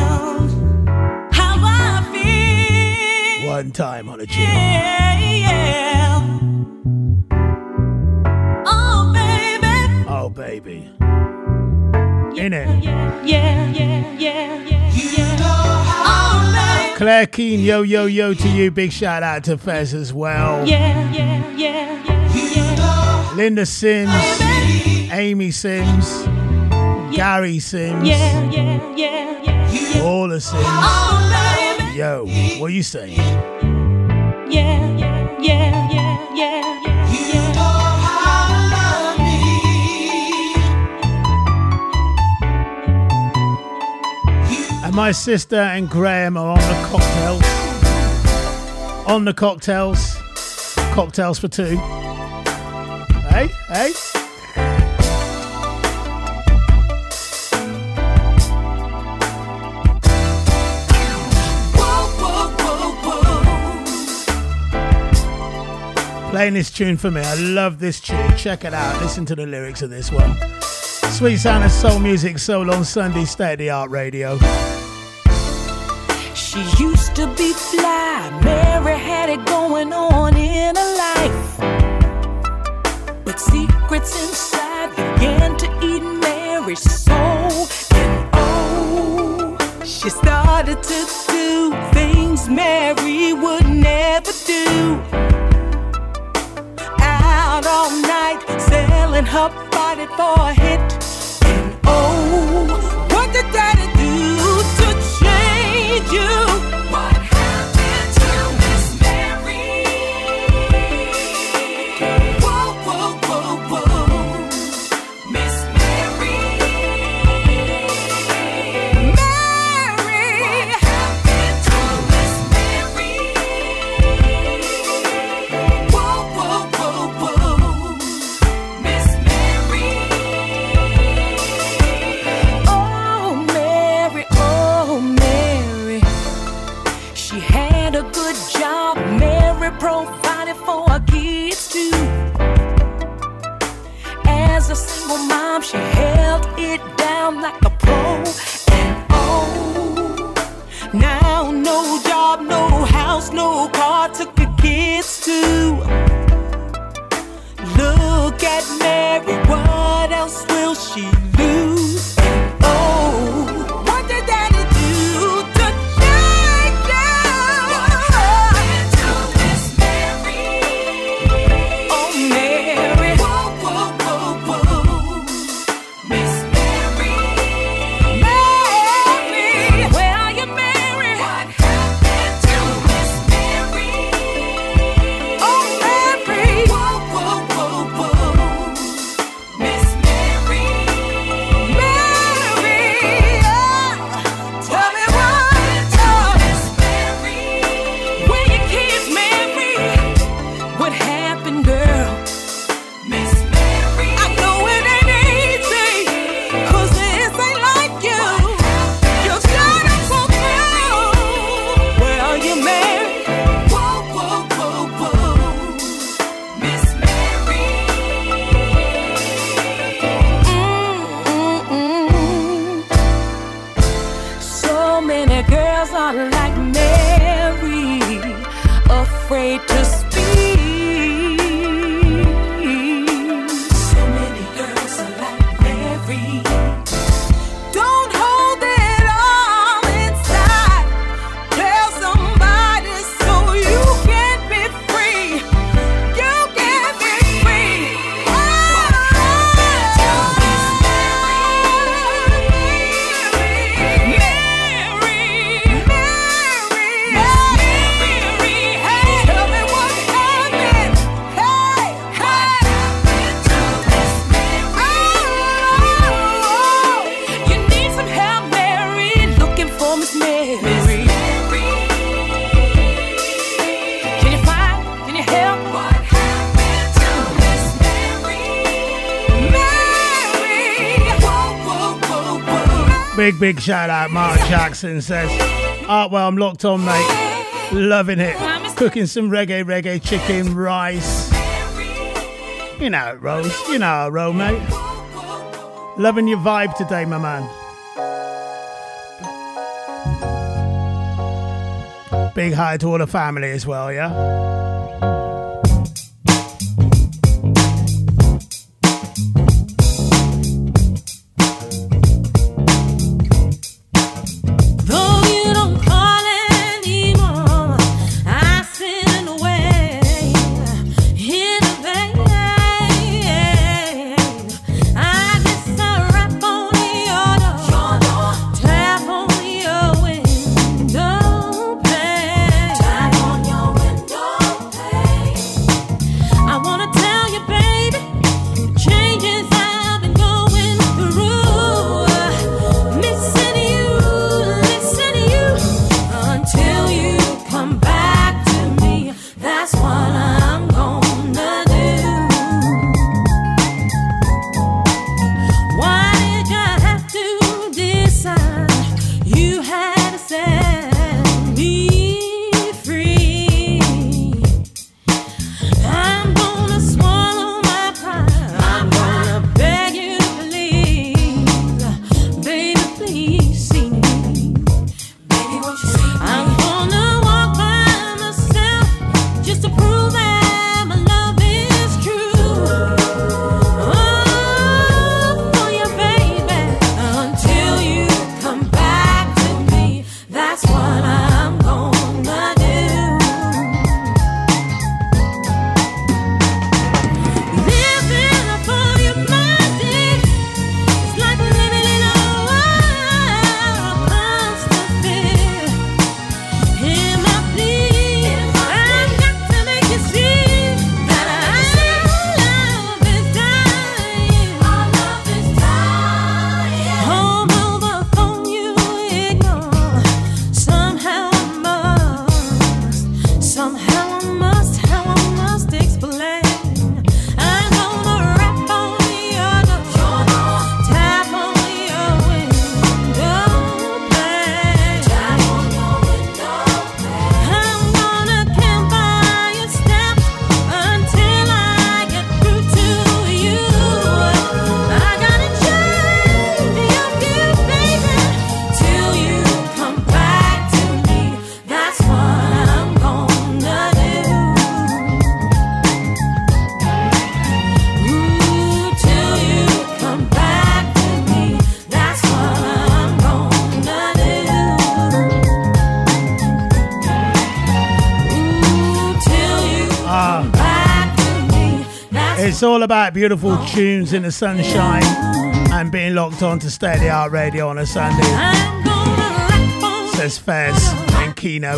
How I feel. One time on a tune. Yeah, yeah. Oh, baby. Oh, baby. In it. Yeah, yeah, yeah, Keen, yo, yo, yo to you. Big shout out to Fez as well. Yeah, yeah, yeah, yeah, yeah. Linda Sims, Amy Sims, Gary Sims, Yeah, yeah, yeah, yeah, yeah. all the Sims. Oh. Yo, what are you saying? My sister and Graham are on the cocktails. On the cocktails. Cocktails for two. Hey, hey. Playing this tune for me. I love this tune. Check it out. Listen to the lyrics of this one. Sweet sound of soul music, soul on Sunday, state of the art radio. She used to be fly. Mary had it going on in her life. But secrets inside began to eat Mary's soul. And oh, she started to do things Mary would never do. Out all night, selling her body for a hit. And oh, change you? big shout out. Mark Jackson says, oh, well, I'm locked on, mate. Loving it. Cooking some reggae, reggae chicken, rice. You know it Rose. You know how it roll, mate. Loving your vibe today, my man. Big hi to all the family as well, yeah? It's all about beautiful tunes in the sunshine and being locked on to state the art radio on a Sunday. Says Fez and Kino.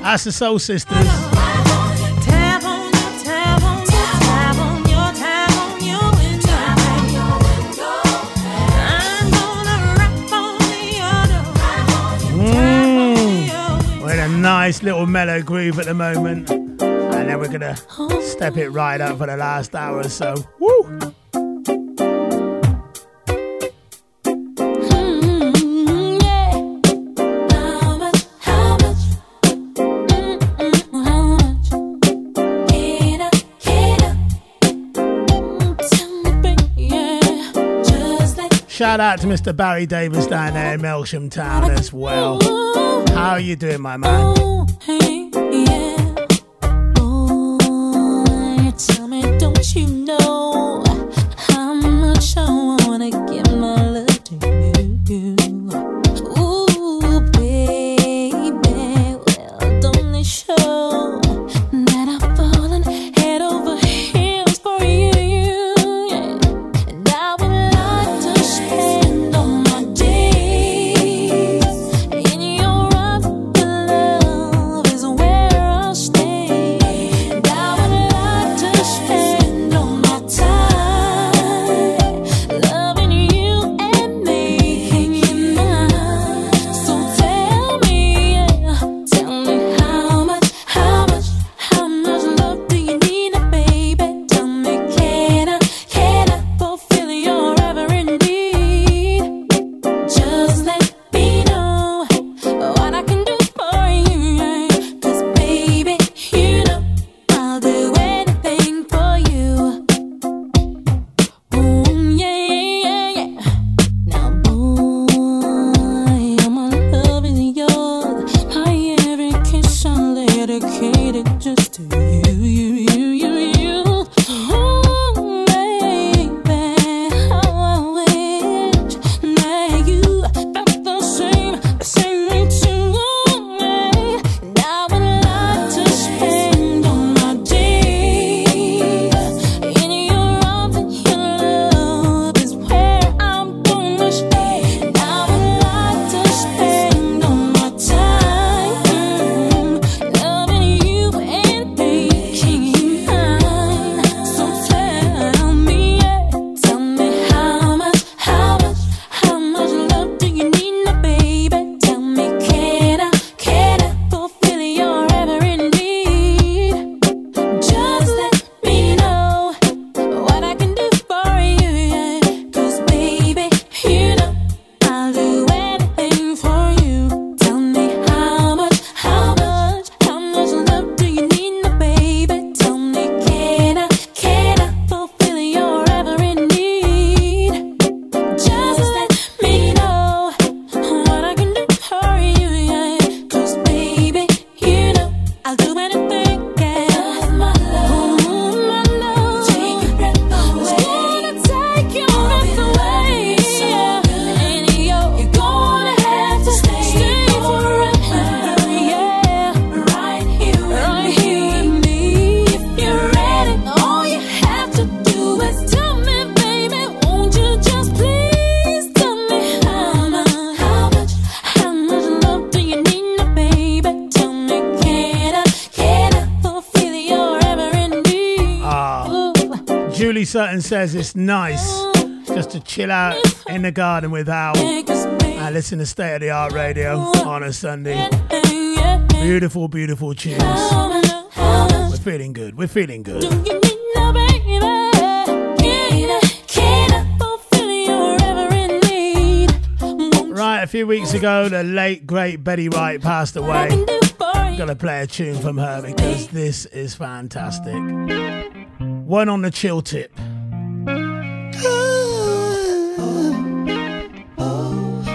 That's the Soul Sisters. nice little mellow groove at the moment. And then we're gonna step it right up for the last hour or so. Woo! Shout out to Mr. Barry Davis down there in Melksham Town as well. How are you doing, my man? Sutton says it's nice just to chill out in the garden with Al. I listen to State of the Art Radio on a Sunday. Beautiful, beautiful tunes. We're feeling good. We're feeling good. Right, a few weeks ago, the late, great Betty Wright passed away. I'm going to play a tune from her because this is fantastic. One on the chill tip.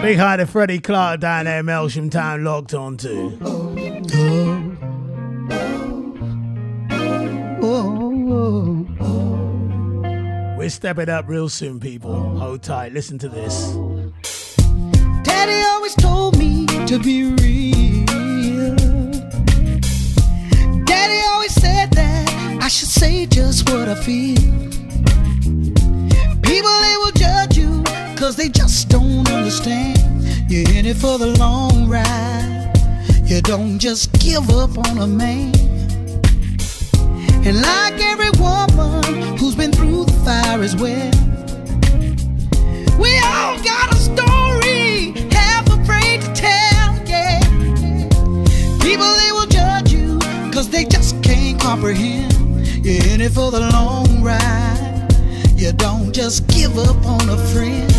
Big hi to Freddie Clark down there Melksham Town locked on to. We're stepping up real soon, people. Hold tight, listen to this. Daddy always told me to be real. Daddy should say just what I feel. People, they will judge you because they just don't understand. You're in it for the long ride. You don't just give up on a man. And like every woman who's been through the fire as well, we all got a story, half afraid to tell, yeah. People, they will judge you because they just can't comprehend. You're in it for the long ride. You don't just give up on a friend.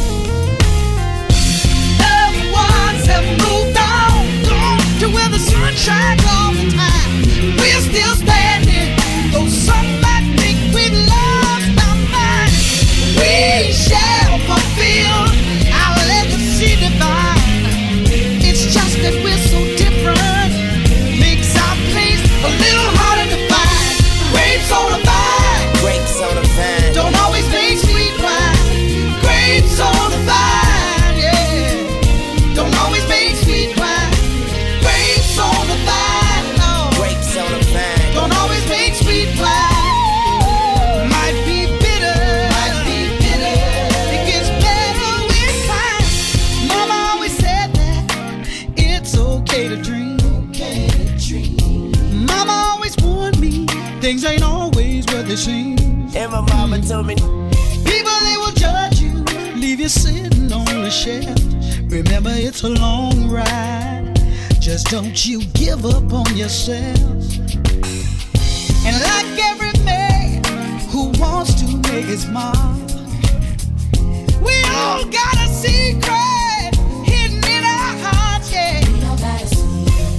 Loved ones have moved on, gone to where the sun shines all the time. We're still standing, though some might think we've lost our mind. We shall fulfill my mama told me, People they will judge you, leave you sitting on the shelf. Remember it's a long ride. Just don't you give up on yourself. And like every man who wants to make his mark, we all got a secret hidden in our hearts, yeah.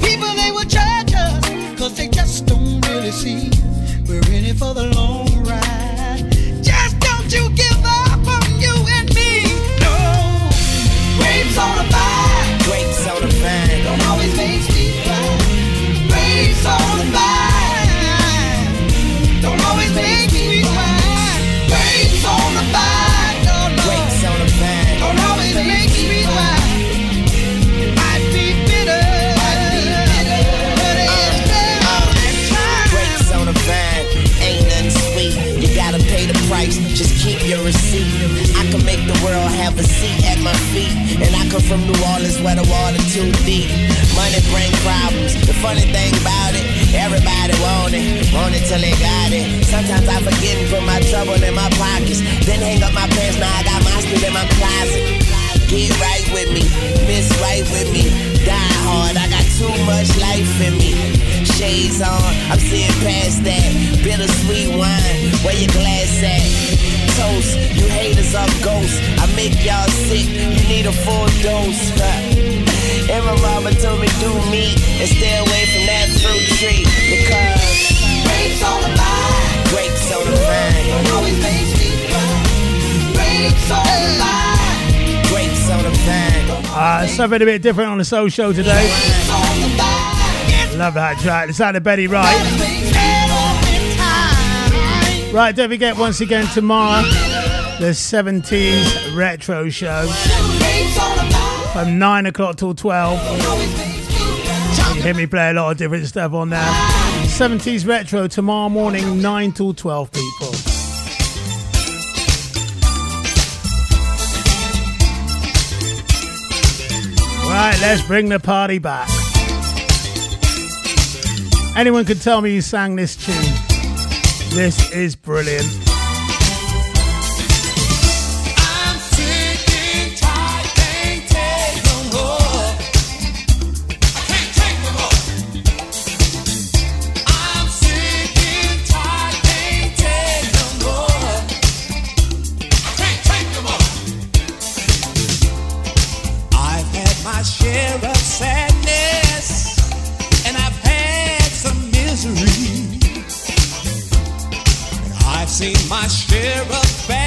People they will judge us, cause they just don't really see. We're in it for the long ride. Don't always make sweet wine. Grapes on the. The world have a seat at my feet. And I come from New Orleans where the water too deep. Money bring problems. The funny thing about it, everybody want it. Want it till they got it. Sometimes I forget and put my trouble in my pockets. Then hang up my pants. Now I got my still in my closet. Get right with me, miss right with me. Die hard, I got too much life in me. Shades on, I'm seeing past that. Bittersweet wine, where your glass at? Toast, you haters are ghosts. I make y'all sick, you need a full dose. huh. And my mama told me do me and stay away from that fruit tree because Grapes on the vine. grapes on the vine, Don't always make sweet wine. Grapes on the vine. grapes on the vine. Uh, something a bit different on the soul show today. Grapes on the vine. Love that track. It's out of Betty Wright. Right, don't forget once again tomorrow the 70s retro show from 9 o'clock till 12. Don't always make sweet wine. You hear me play a lot of different stuff on there. 70s retro tomorrow morning, 9 till 12, people. Right, let's bring the party back. Anyone could tell me you sang this tune. This is brilliant. Seen my share of badness.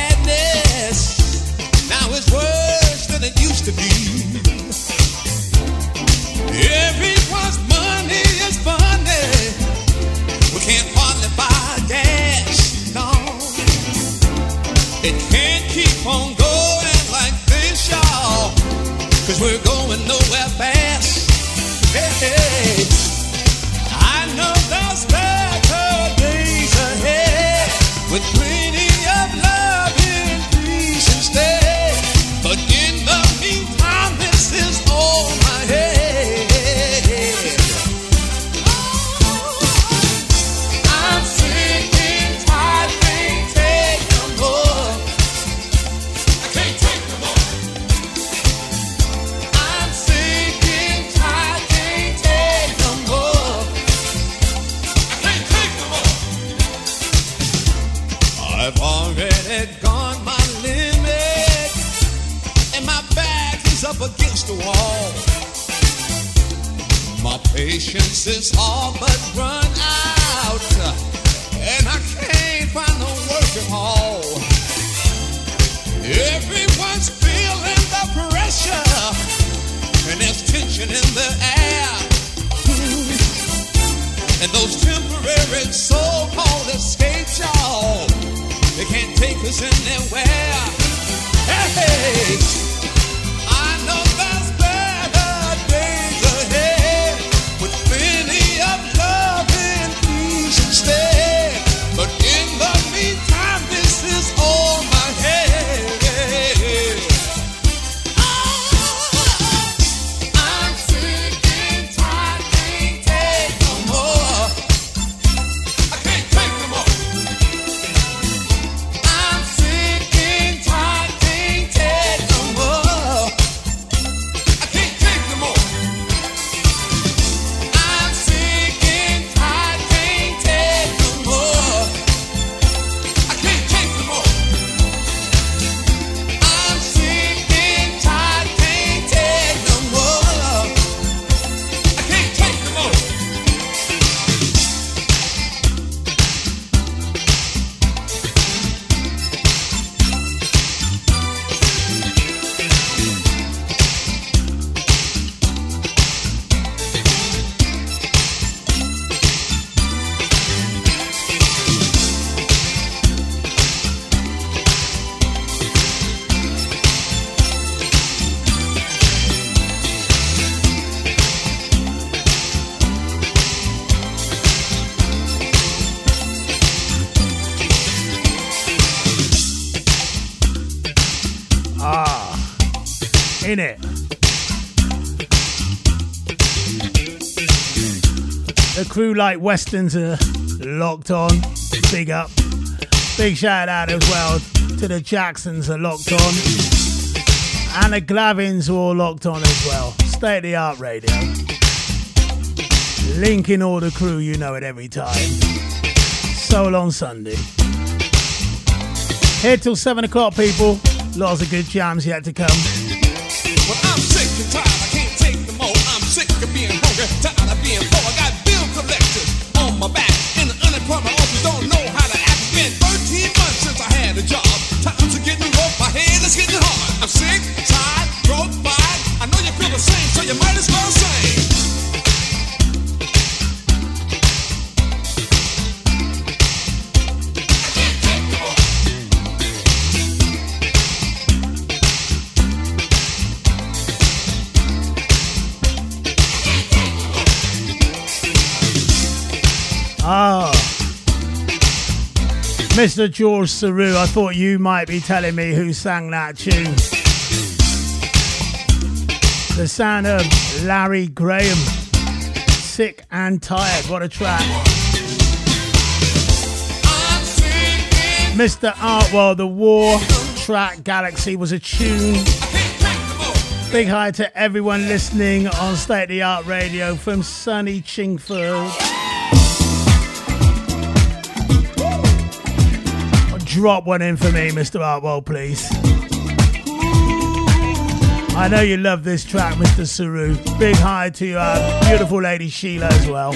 Like Westons are locked on. Big up. Big shout out as well to the Jacksons are locked on. And the Glavins are all locked on as well. State of the art radio. Linking all the crew, you know it every time. Soul on Sunday. Here till 7 o'clock, people. Lots of good jams yet to come. Mr. George Saru, I thought you might be telling me who sang that tune. The sound of Larry Graham. Sick and tired. What a track. Mr. Artwell, the War track Galaxy was a tune. Big hi to everyone listening on State of the Art Radio from sunny Chingford. Drop one in for me, Mr. Artwell, please. I know you love this track, Mr. Saru. Big hi to your uh, beautiful lady Sheila as well.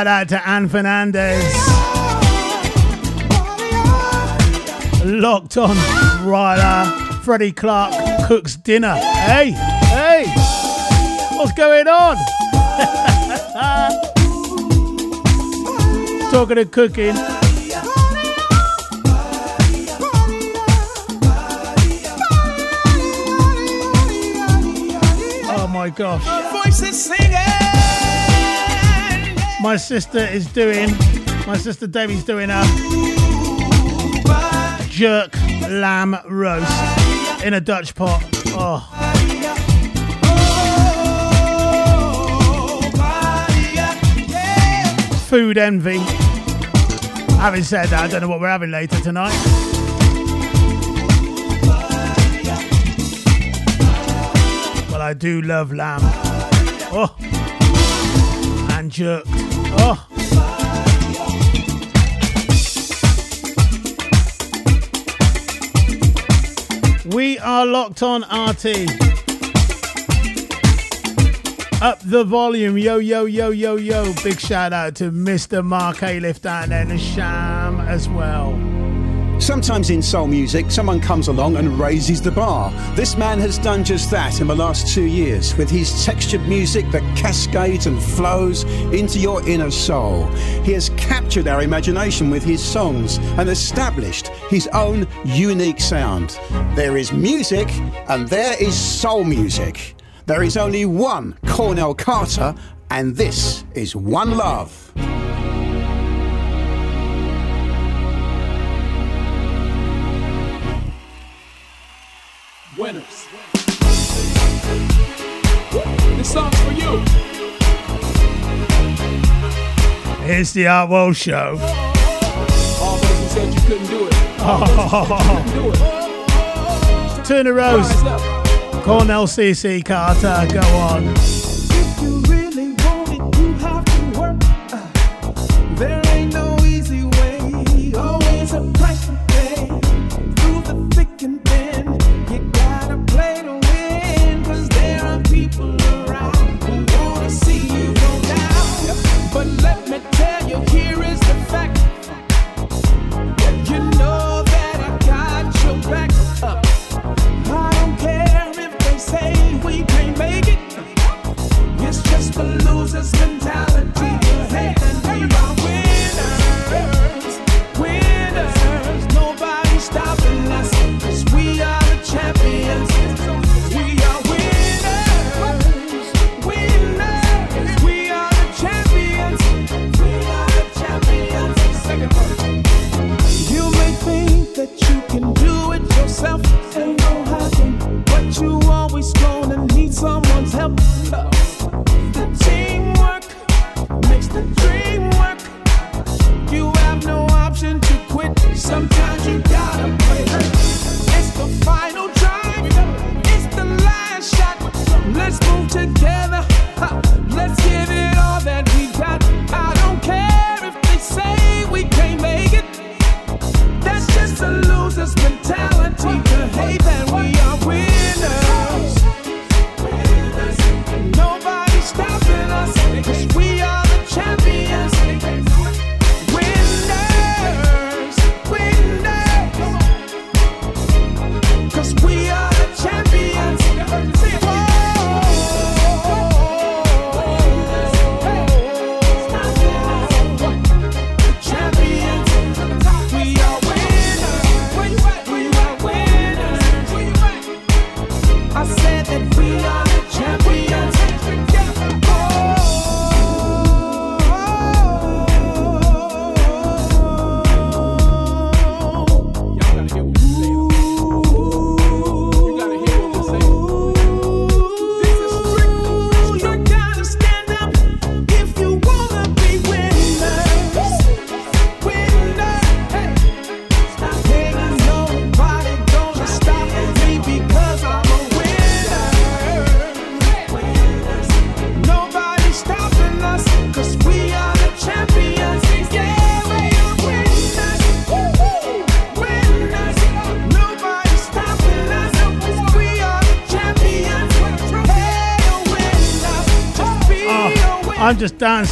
Shout out to Ann Fernandez. Locked on, Ryder. Uh, Freddie Clark cooks dinner. Hey, hey, what's going on? Talking of cooking. Oh my gosh. My sister is doing, my sister Debbie's doing a jerk lamb roast in a Dutch pot. Oh. Food envy. Having said that, I don't know what we're having later tonight. I do love lamb. Oh. And jerked. Oh. We are locked on RT. Up the volume, yo, yo, yo, yo, yo. Big shout out to Mr. Mark Aliff down there in the Sham as well. Sometimes in soul music, someone comes along and raises the bar. This man has done just that in the last two years with his textured music that cascades and flows into your inner soul. He has captured our imagination with his songs and established his own unique sound. There is music and there is soul music. There is only one Cornell Carter, and this is One Love. Who the Art oh, couldn't do it. Oh. Turner Rose, Cornell CC Carter, go on.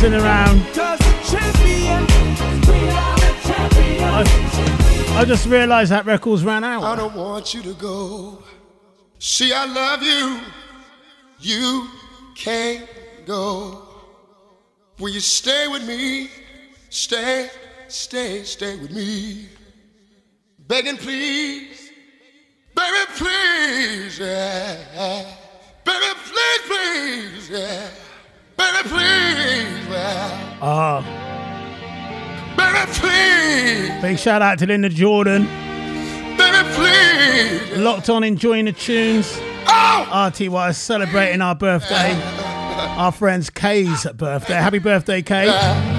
dancing around. I, I just realised that record's ran out. I don't want you to go. See, I love you. You can't go. Will you stay with me? Stay, stay, stay with me. Begging, please. Baby, please. Yeah. Baby, please, please. Yeah. Baby, please. Uh, Baby, please. Big shout out to Linda Jordan. Baby, please. Locked on, enjoying the tunes. Oh. RTY is celebrating our birthday. Our friends Kay's birthday. Happy birthday, Kay.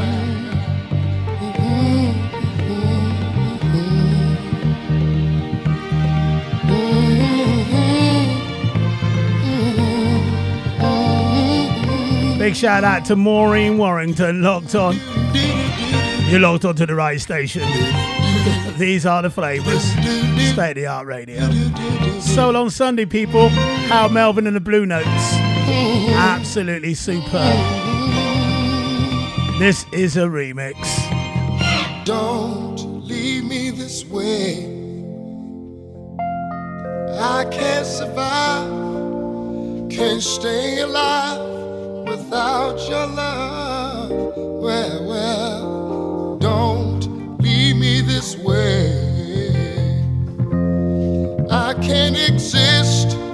Big shout out to Maureen Warrington, locked on. You locked on to the right station. These are the flavours. State of the art radio. So long Sunday, people. Harold Melvin and the Blue Notes. Absolutely superb. This is a remix. Don't leave me this way. I can't survive, can't stay alive without your love. Well, well, don't leave me this way. I can't exist.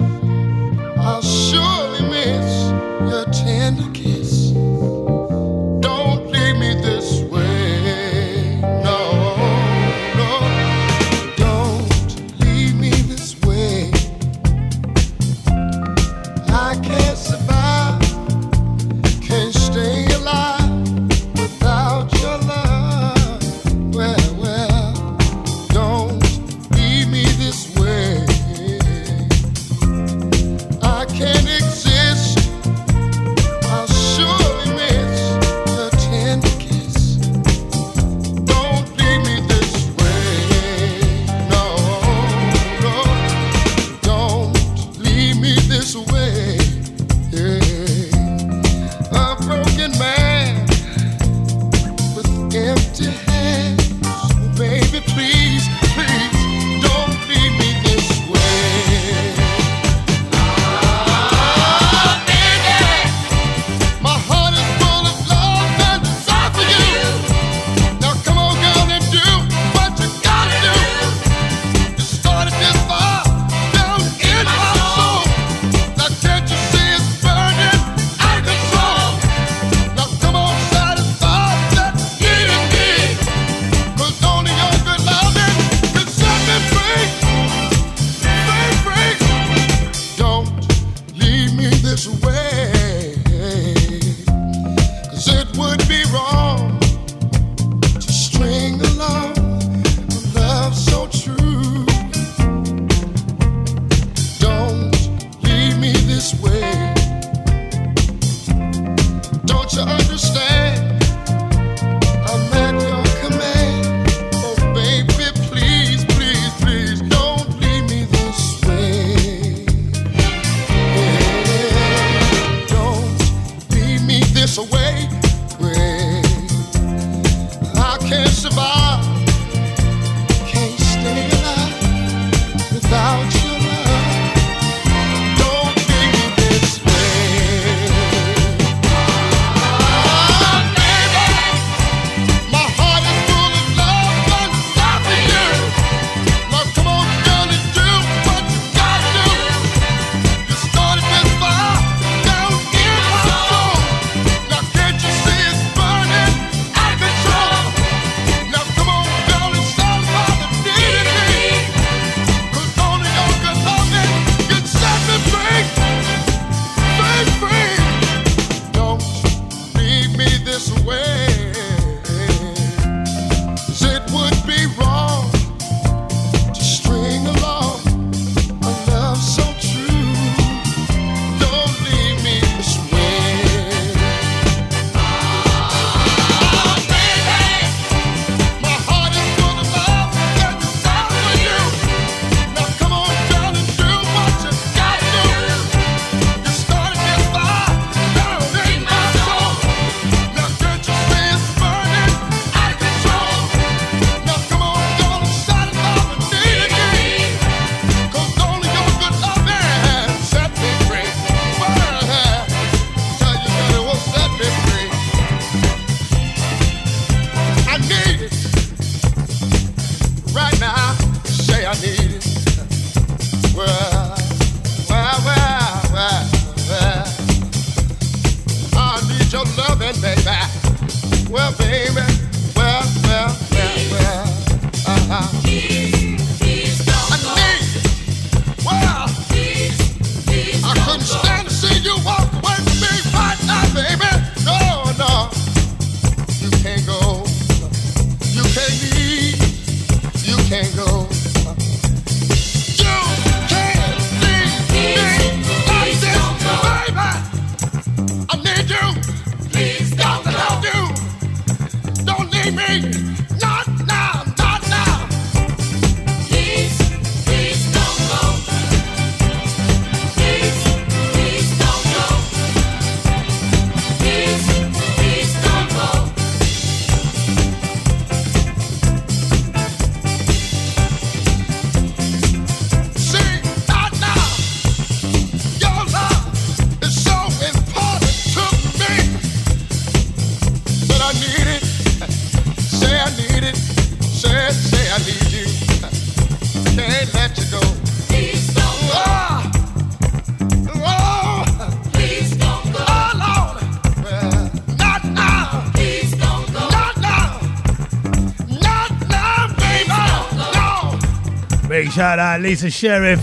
Shout out Lisa Sheriff.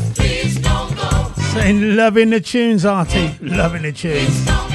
Saying loving the tunes, Artie. Loving the tunes.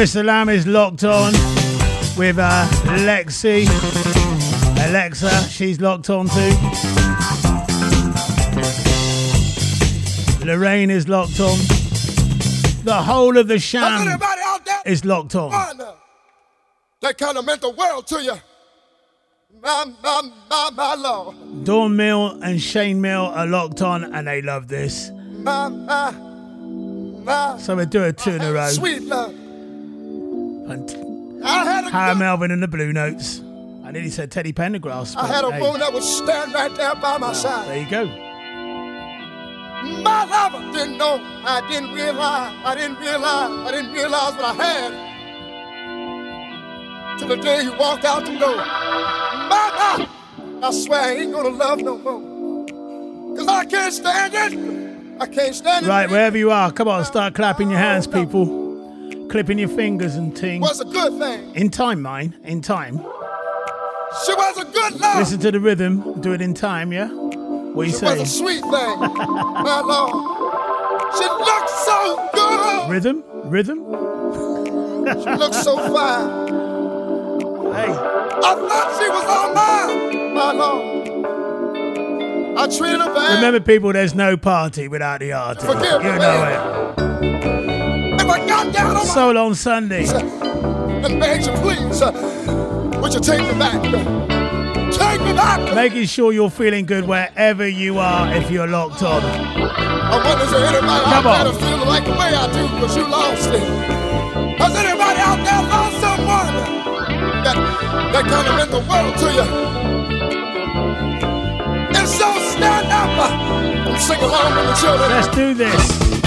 Mr. Lamb is locked on with uh, Lexi. Alexa, she's locked on too. Lorraine is locked on. The whole of the sham anybody out there is locked on. Wanda, that kind of meant the world to you? My, my, my, my Lord. Dawn Mill and Shane Mill are locked on and they love this. My, my, my. So we do a two in a row. Sweet love. And I had a, Harold Melvin and the Blue Notes. I nearly said Teddy Pendergrass. I had a hey, woman that would stand right there by my side. There you go. My lover didn't know. I didn't realize. I didn't realize. I didn't realize what I had. Till the day he walked out the door. My God, I swear I ain't gonna love no more. Cause I can't stand it. I can't stand it. Right, wherever you are, come on, start clapping your hands, people. Clipping your fingers and ting. Was a good thing. In time, mine. In time. She was a good love. Listen to the rhythm. Do it in time, yeah? What you she say? was a sweet thing. My Lord. She looked so good. Rhythm? Rhythm? She looked so fine. Hey. I thought she was all mine. My Lord. I treated her bad. Remember, people, there's no party without the artist. Forgive you me, know If I down on Soul on Sunday. and begged you, please, would you take me back? Take me back. Making sure you're feeling good wherever you are if you're locked on. I wonder there anybody Come out on. there feeling like the way I do because you lost it? Has anybody out there lost someone that, that kind of meant the world to you? And so stand up and sing along with the children. Let's do this.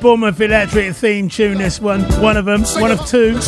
Bournemouth Electric theme tune, this one. One of them. One of two.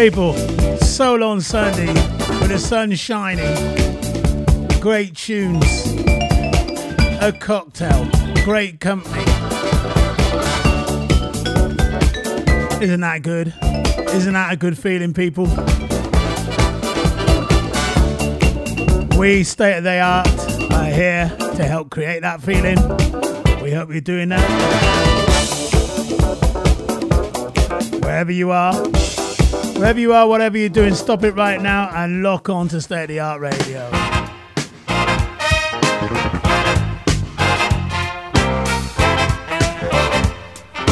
People, Soul on Sunday with the sun shining. Great tunes. A cocktail. Great company. Isn't that good? Isn't that a good feeling, people? We, State of the Art, are here to help create that feeling. We hope you're doing that. Wherever you are, wherever you are, whatever you're doing, stop it right now and lock on to State of the Art Radio.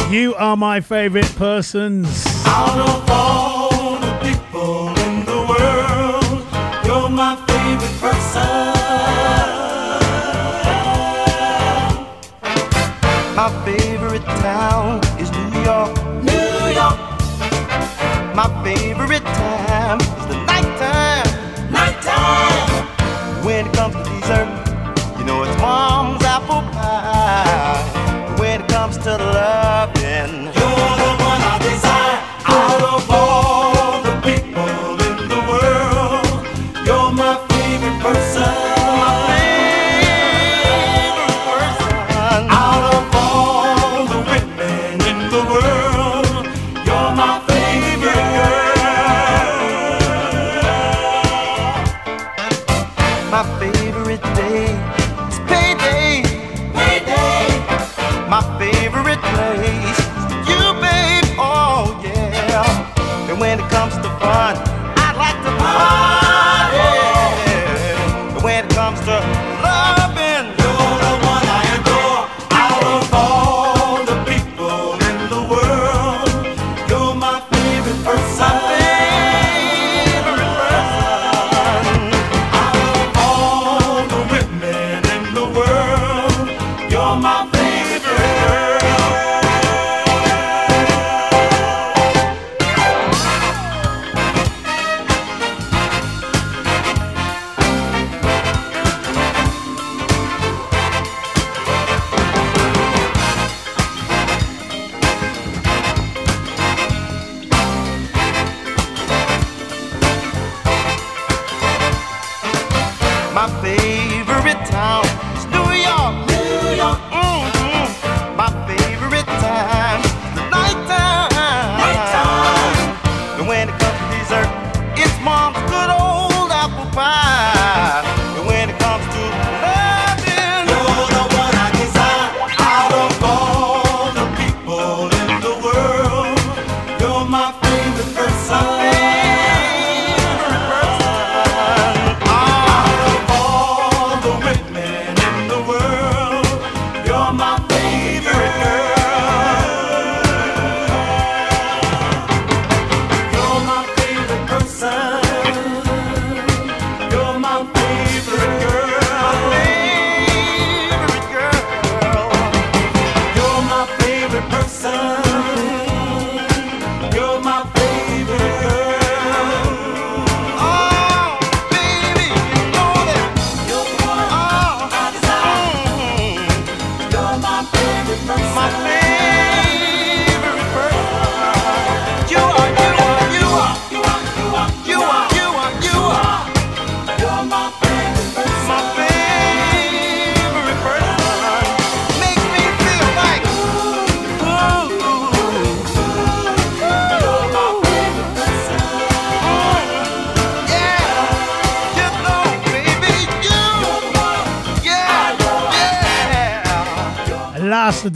You are my favorite persons. Out of all the people in the world, you're my favorite person. My favorite favorite time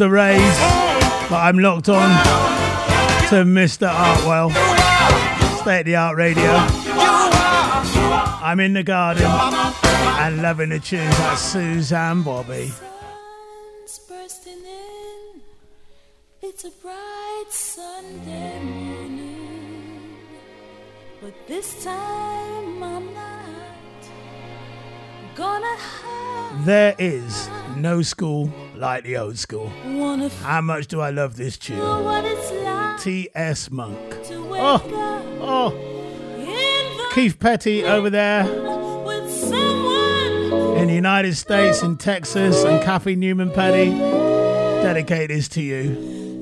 the rays, but I'm locked on to Mr. Artwell. State of the Art Radio. I'm in the garden and loving the tunes like Suzanne Bobby. It's a bright Sunday morning. But this time I'm not gonna hide. There is no school like the old school. How much do I love this tune? like T.S. Monk. Oh, oh. Keith Petty over there in the United States, in Texas, and Kathy Newman Petty. Dedicate this to you.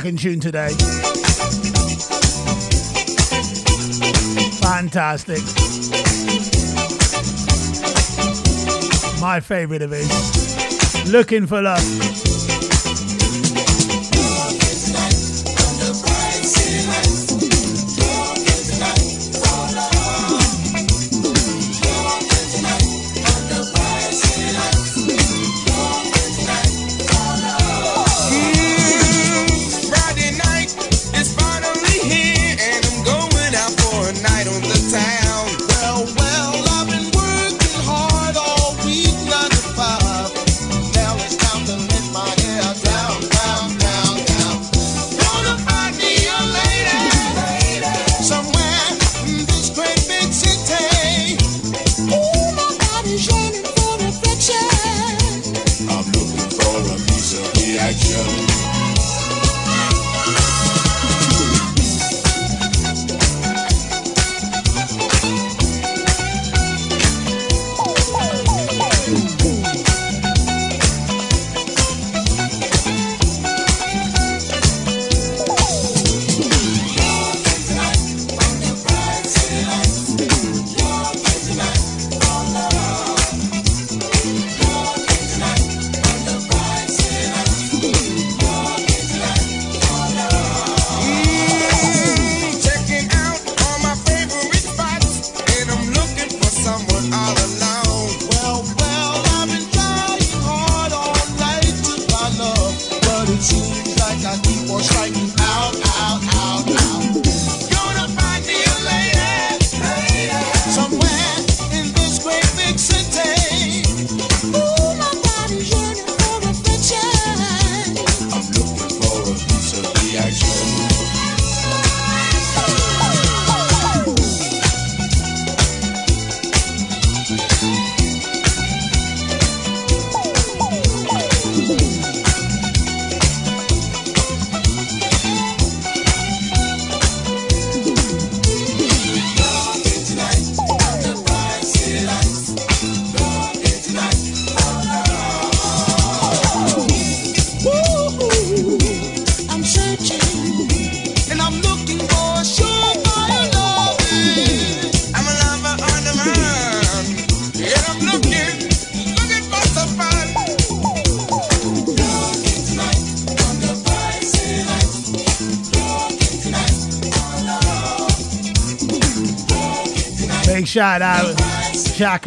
second tune today. Fantastic. My favorite of his. Looking for love.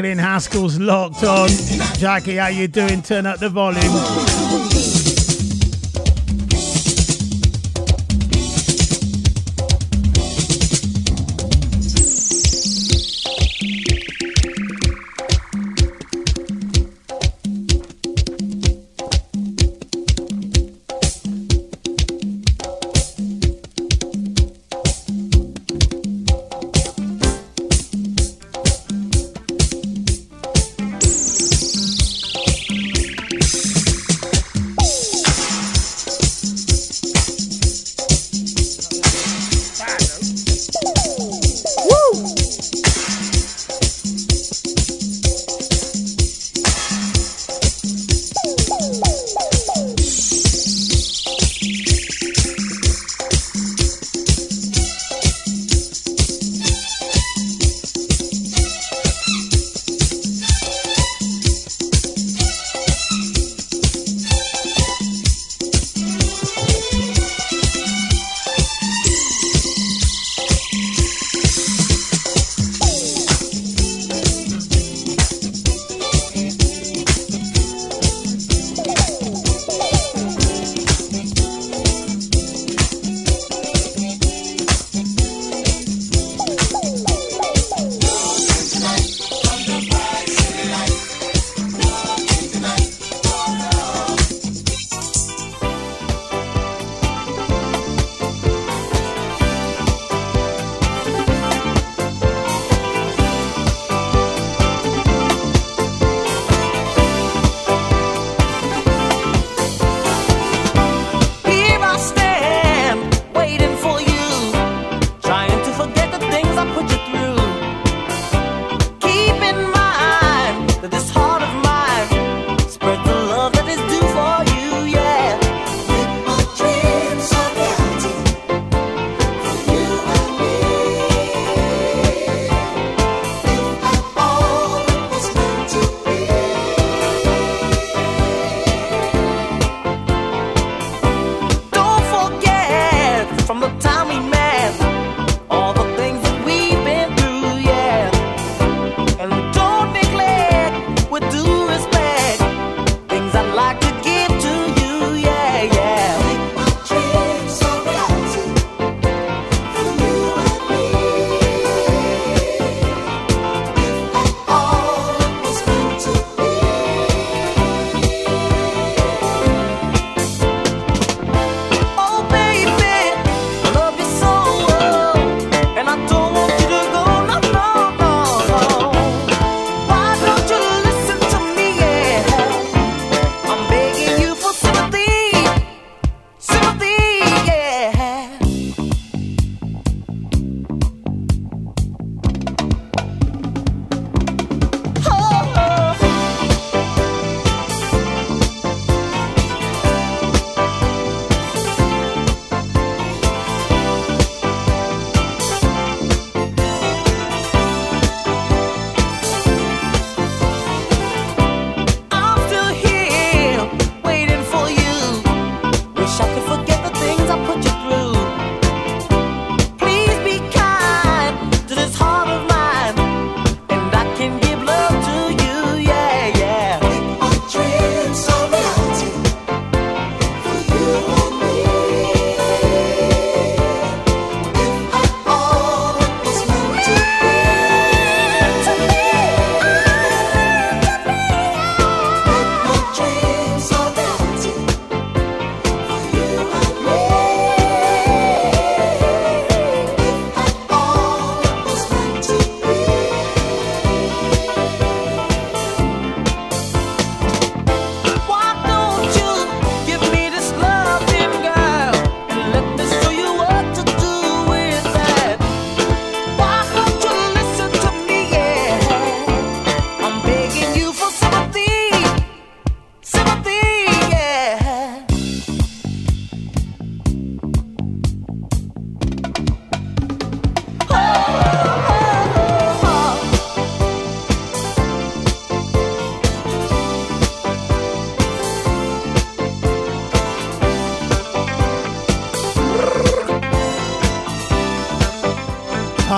Jacqueline Haskell's locked on. Jackie, how you doing? Turn up the volume.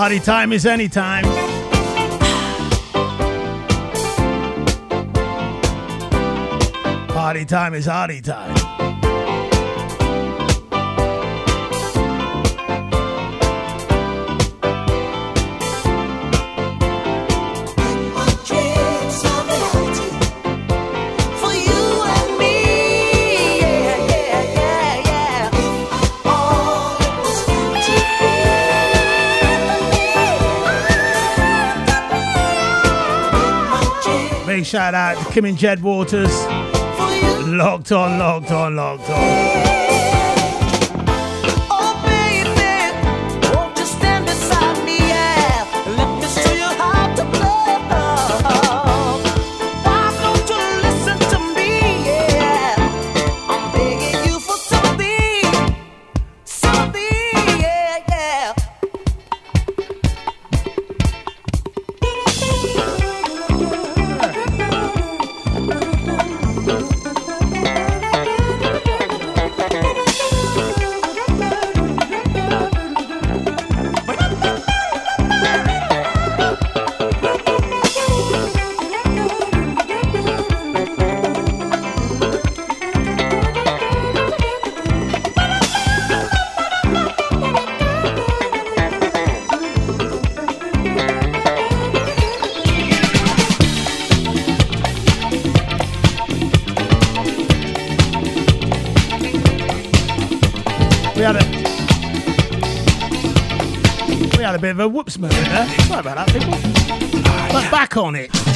Party time is anytime. Party time is party time. Shout out to Kim and Jed Waters. Locked on, locked on, locked on. Bit of a whoops moment there. Sorry about that, people. But back on it.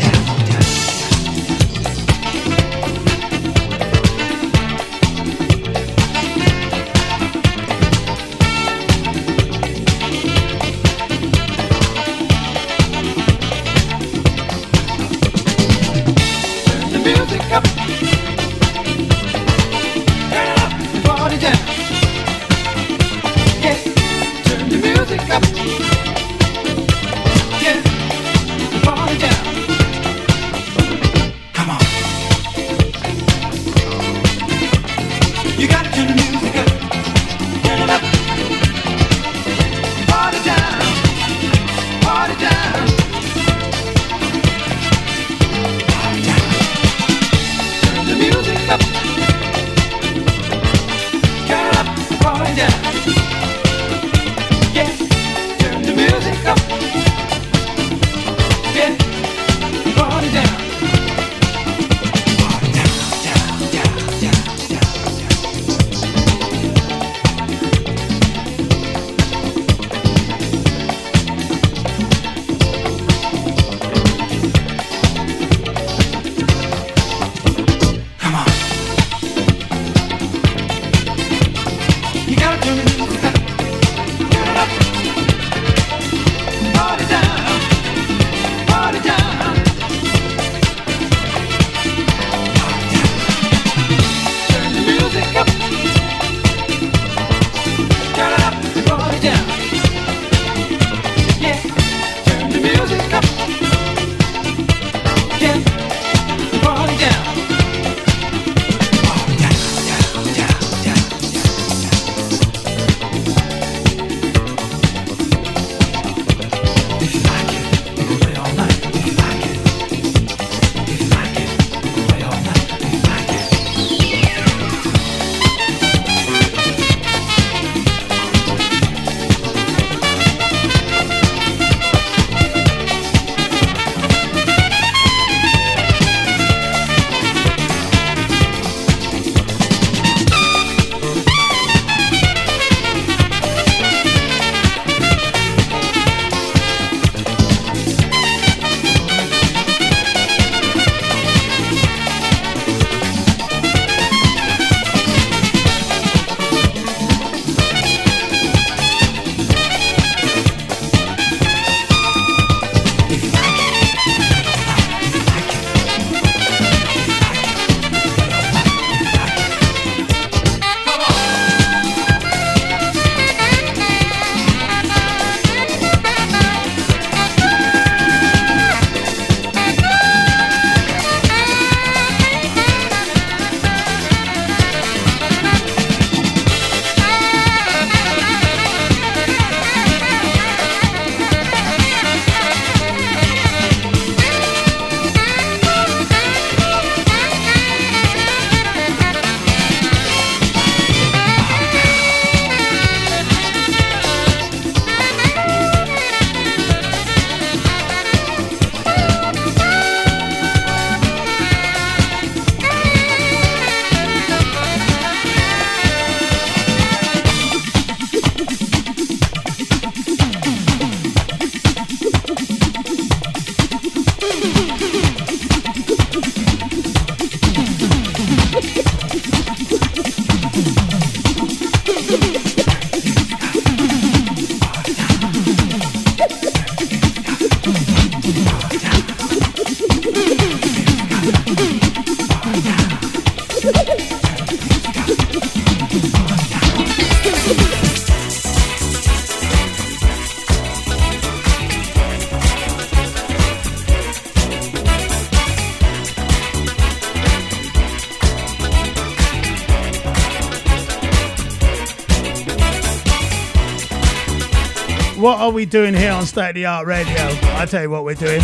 state of the art radio. I tell you what we're doing.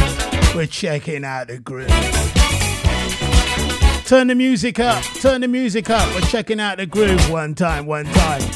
We're checking out the groove. Turn the music up. Turn the music up. We're checking out the groove one time, one time.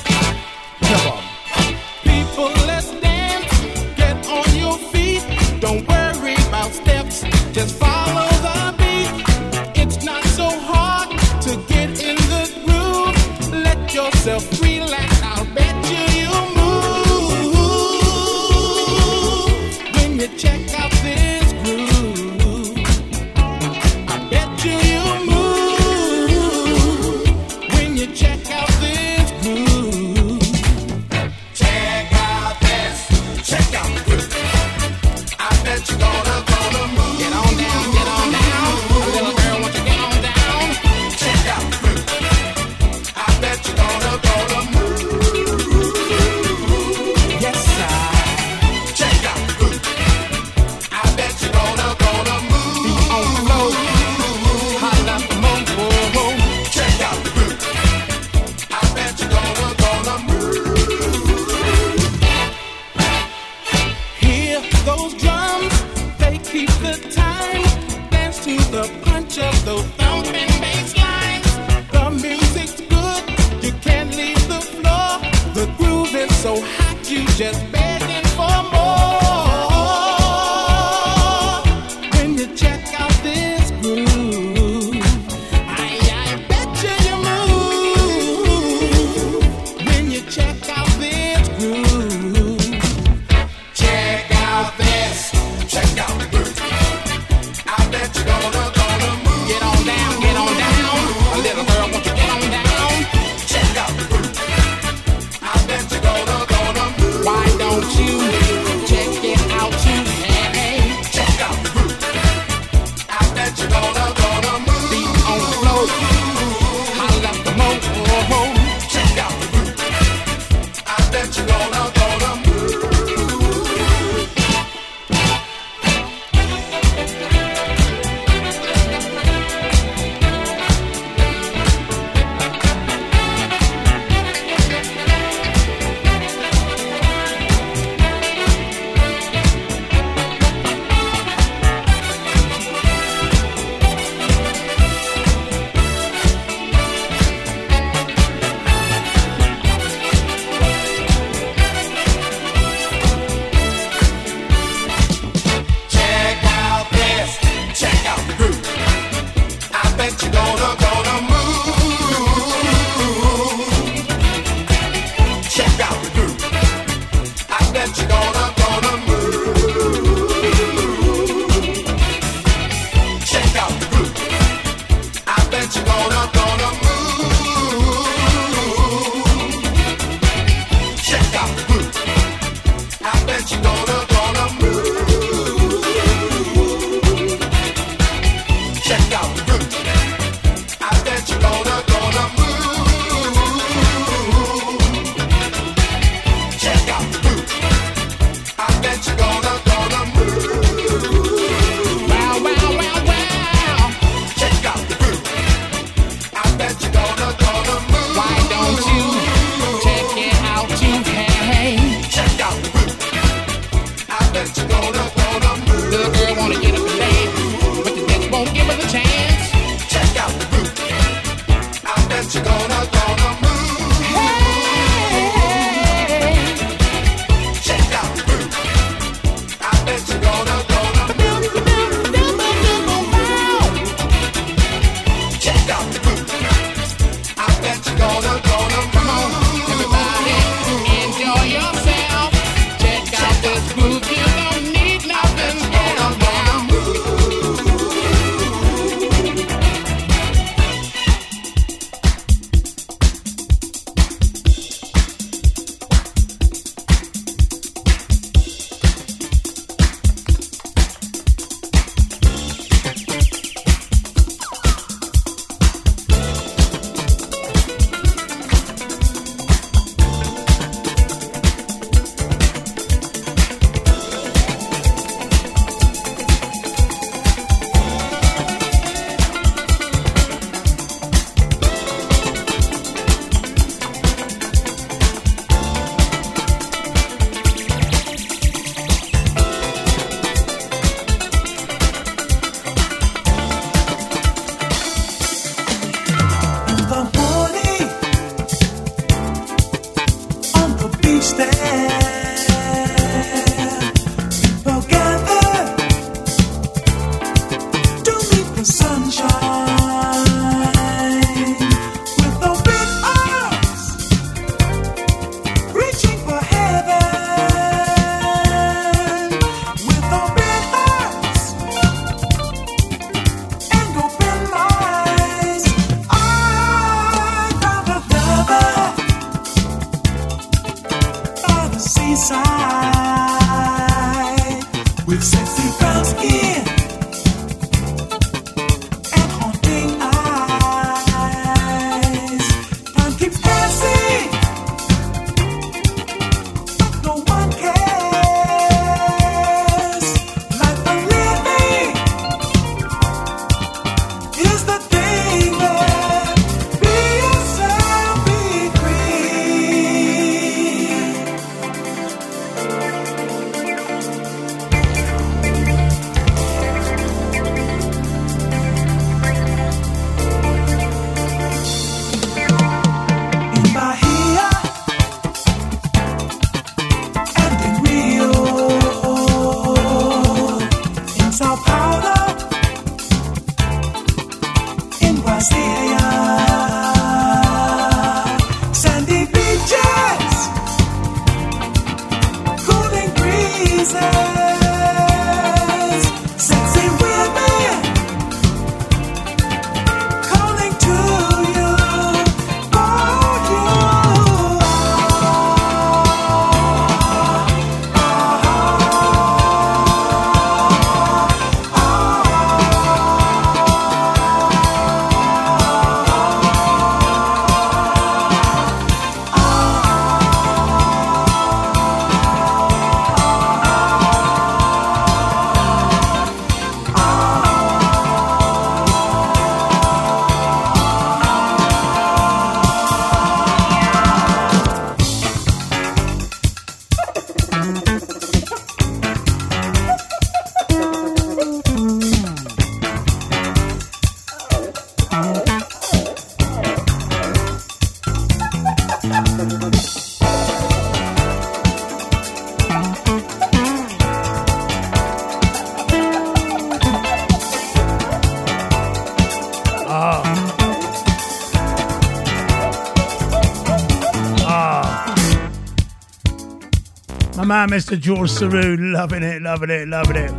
Man, Mr. George Saru, loving it, loving it, loving it.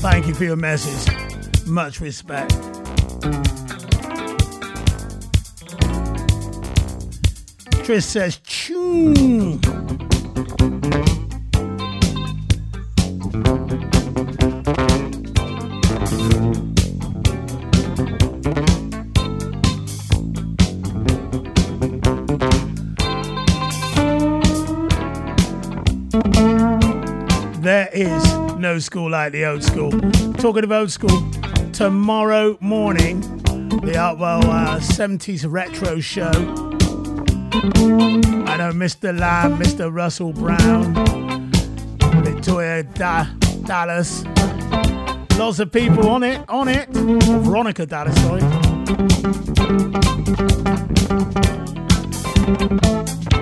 Thank you for your message. Much respect. Tris says, tune. School like the old school. Talking of old school, tomorrow morning, the Artwell uh, 70s retro show. I know Mr. Lamb, Mr. Russell Brown, Victoria da- Dallas. Lots of people on it, on it. Veronica Dallas, sorry.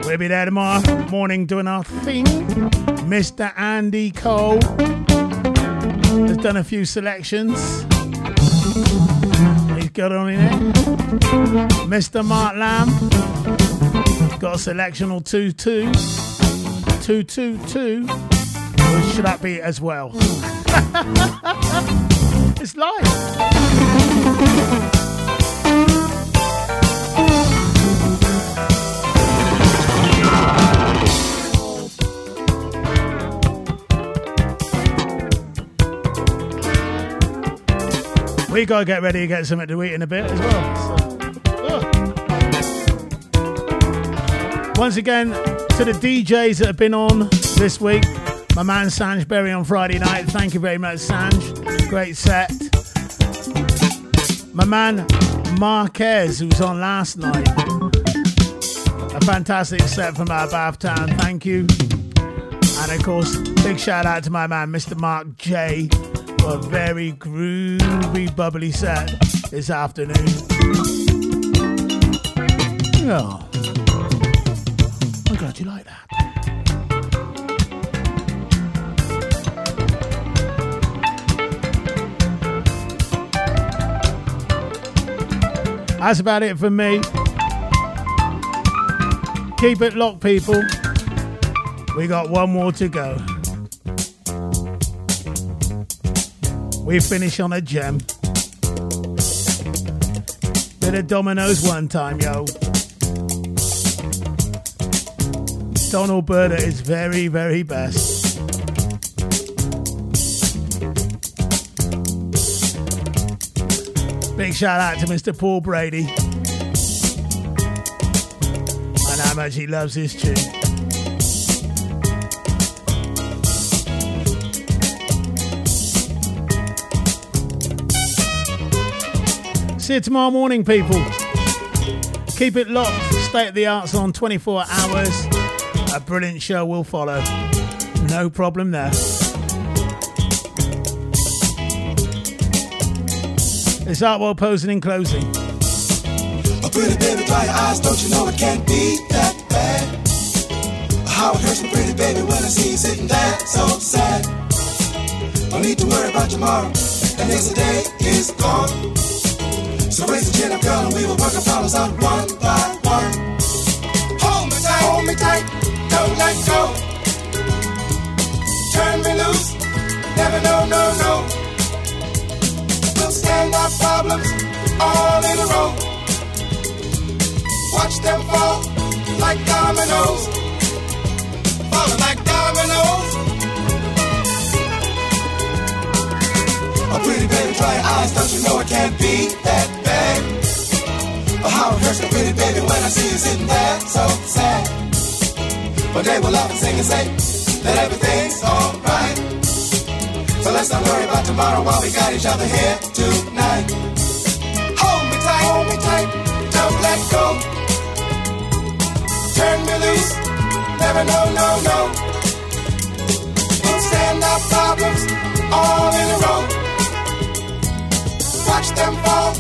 We'll be there tomorrow morning doing our thing. Mr. Andy Cole done a few selections. He's got on in it. Mr. Mark Lamb got a selection or two, two, two, two, two. Or should that be as well? it's live. We gotta get ready to get something to eat in a bit as well. so. Once again, to the DJs that have been on this week, my man Sanj Berry on Friday night. Thank you very much, Sanj. Great set. My man Marquez, who was on last night. A fantastic set from our Bath Town. Thank you. And of course, big shout out to my man, Mr. Mark J, for a very groovy, bubbly set this afternoon. Yeah. I'm glad you like that. That's about it for me. Keep it locked, people. We got one more to go. We finish on a gem. Bit of dominoes one time, yo. Donald Byrd at his very, very best. Big shout out to Mr. Paul Brady. Know how much he loves this tune. See you tomorrow morning, people. Keep it locked. State of the arts on 24 hours. A brilliant show will follow. No problem there. It's Artwell posing in closing. A pretty baby, dry your eyes, don't you know it can't be that bad? How it hurts my pretty baby when I see you sitting there so sad. No need to worry about tomorrow. And yesterday is gone. So raise the chin up, girl, and we will work our problems out one by one. Hold me tight, hold me tight, don't let go. Turn me loose, never no, no, no. We'll stand our problems all in a row. Watch them fall like dominoes, falling like dominoes. Pretty baby, dry eyes, don't you know it can't be that bad? But how it hurts me, pretty baby, when I see you sitting there so sad. But they will laugh and sing and say that everything's alright. So let's not worry about tomorrow while we got each other here tonight. Hold me tight, hold me tight, don't let go. Turn me loose, never no, no, no. We'll stand our problems all in a row. Watch them fall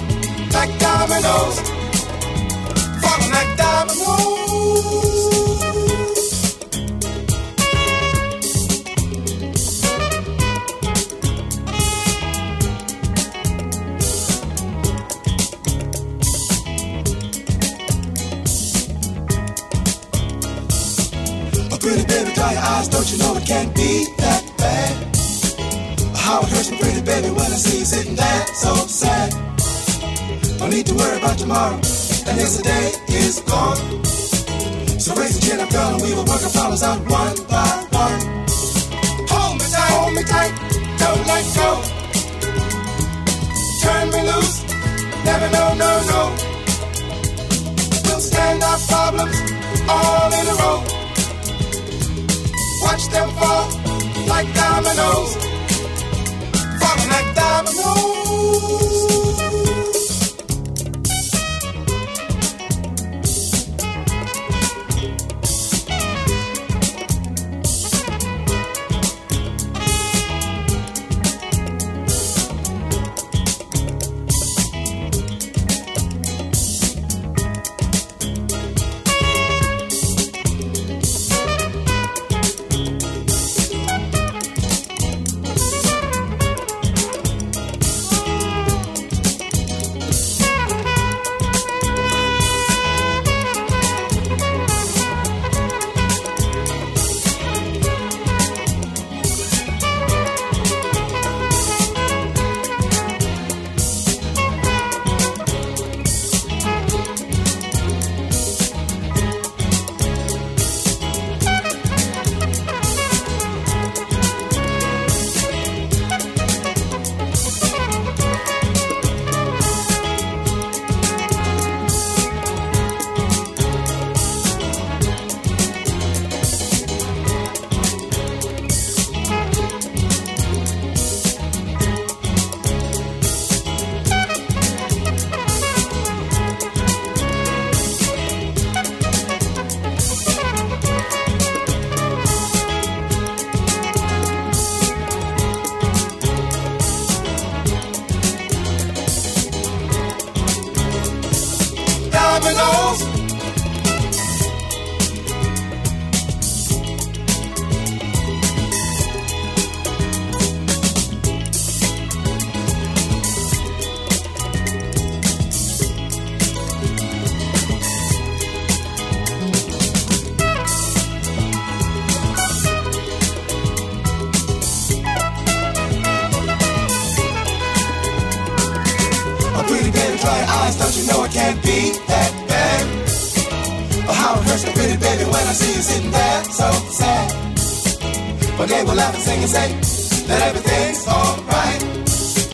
like dominoes. Falling like dominoes. Oh, pretty baby, dry your eyes, don't you know it can't be that? It hurts me, pretty baby, when I see you sitting there so sad. Don't need to worry about tomorrow, and yesterday is gone. So raise the chin up, girl, and we will work our problems out one by one. Hold me tight, hold me tight, don't let go. Turn me loose, never no, no, no. We'll stand our problems all in a row. Watch them fall like dominoes like dominoes.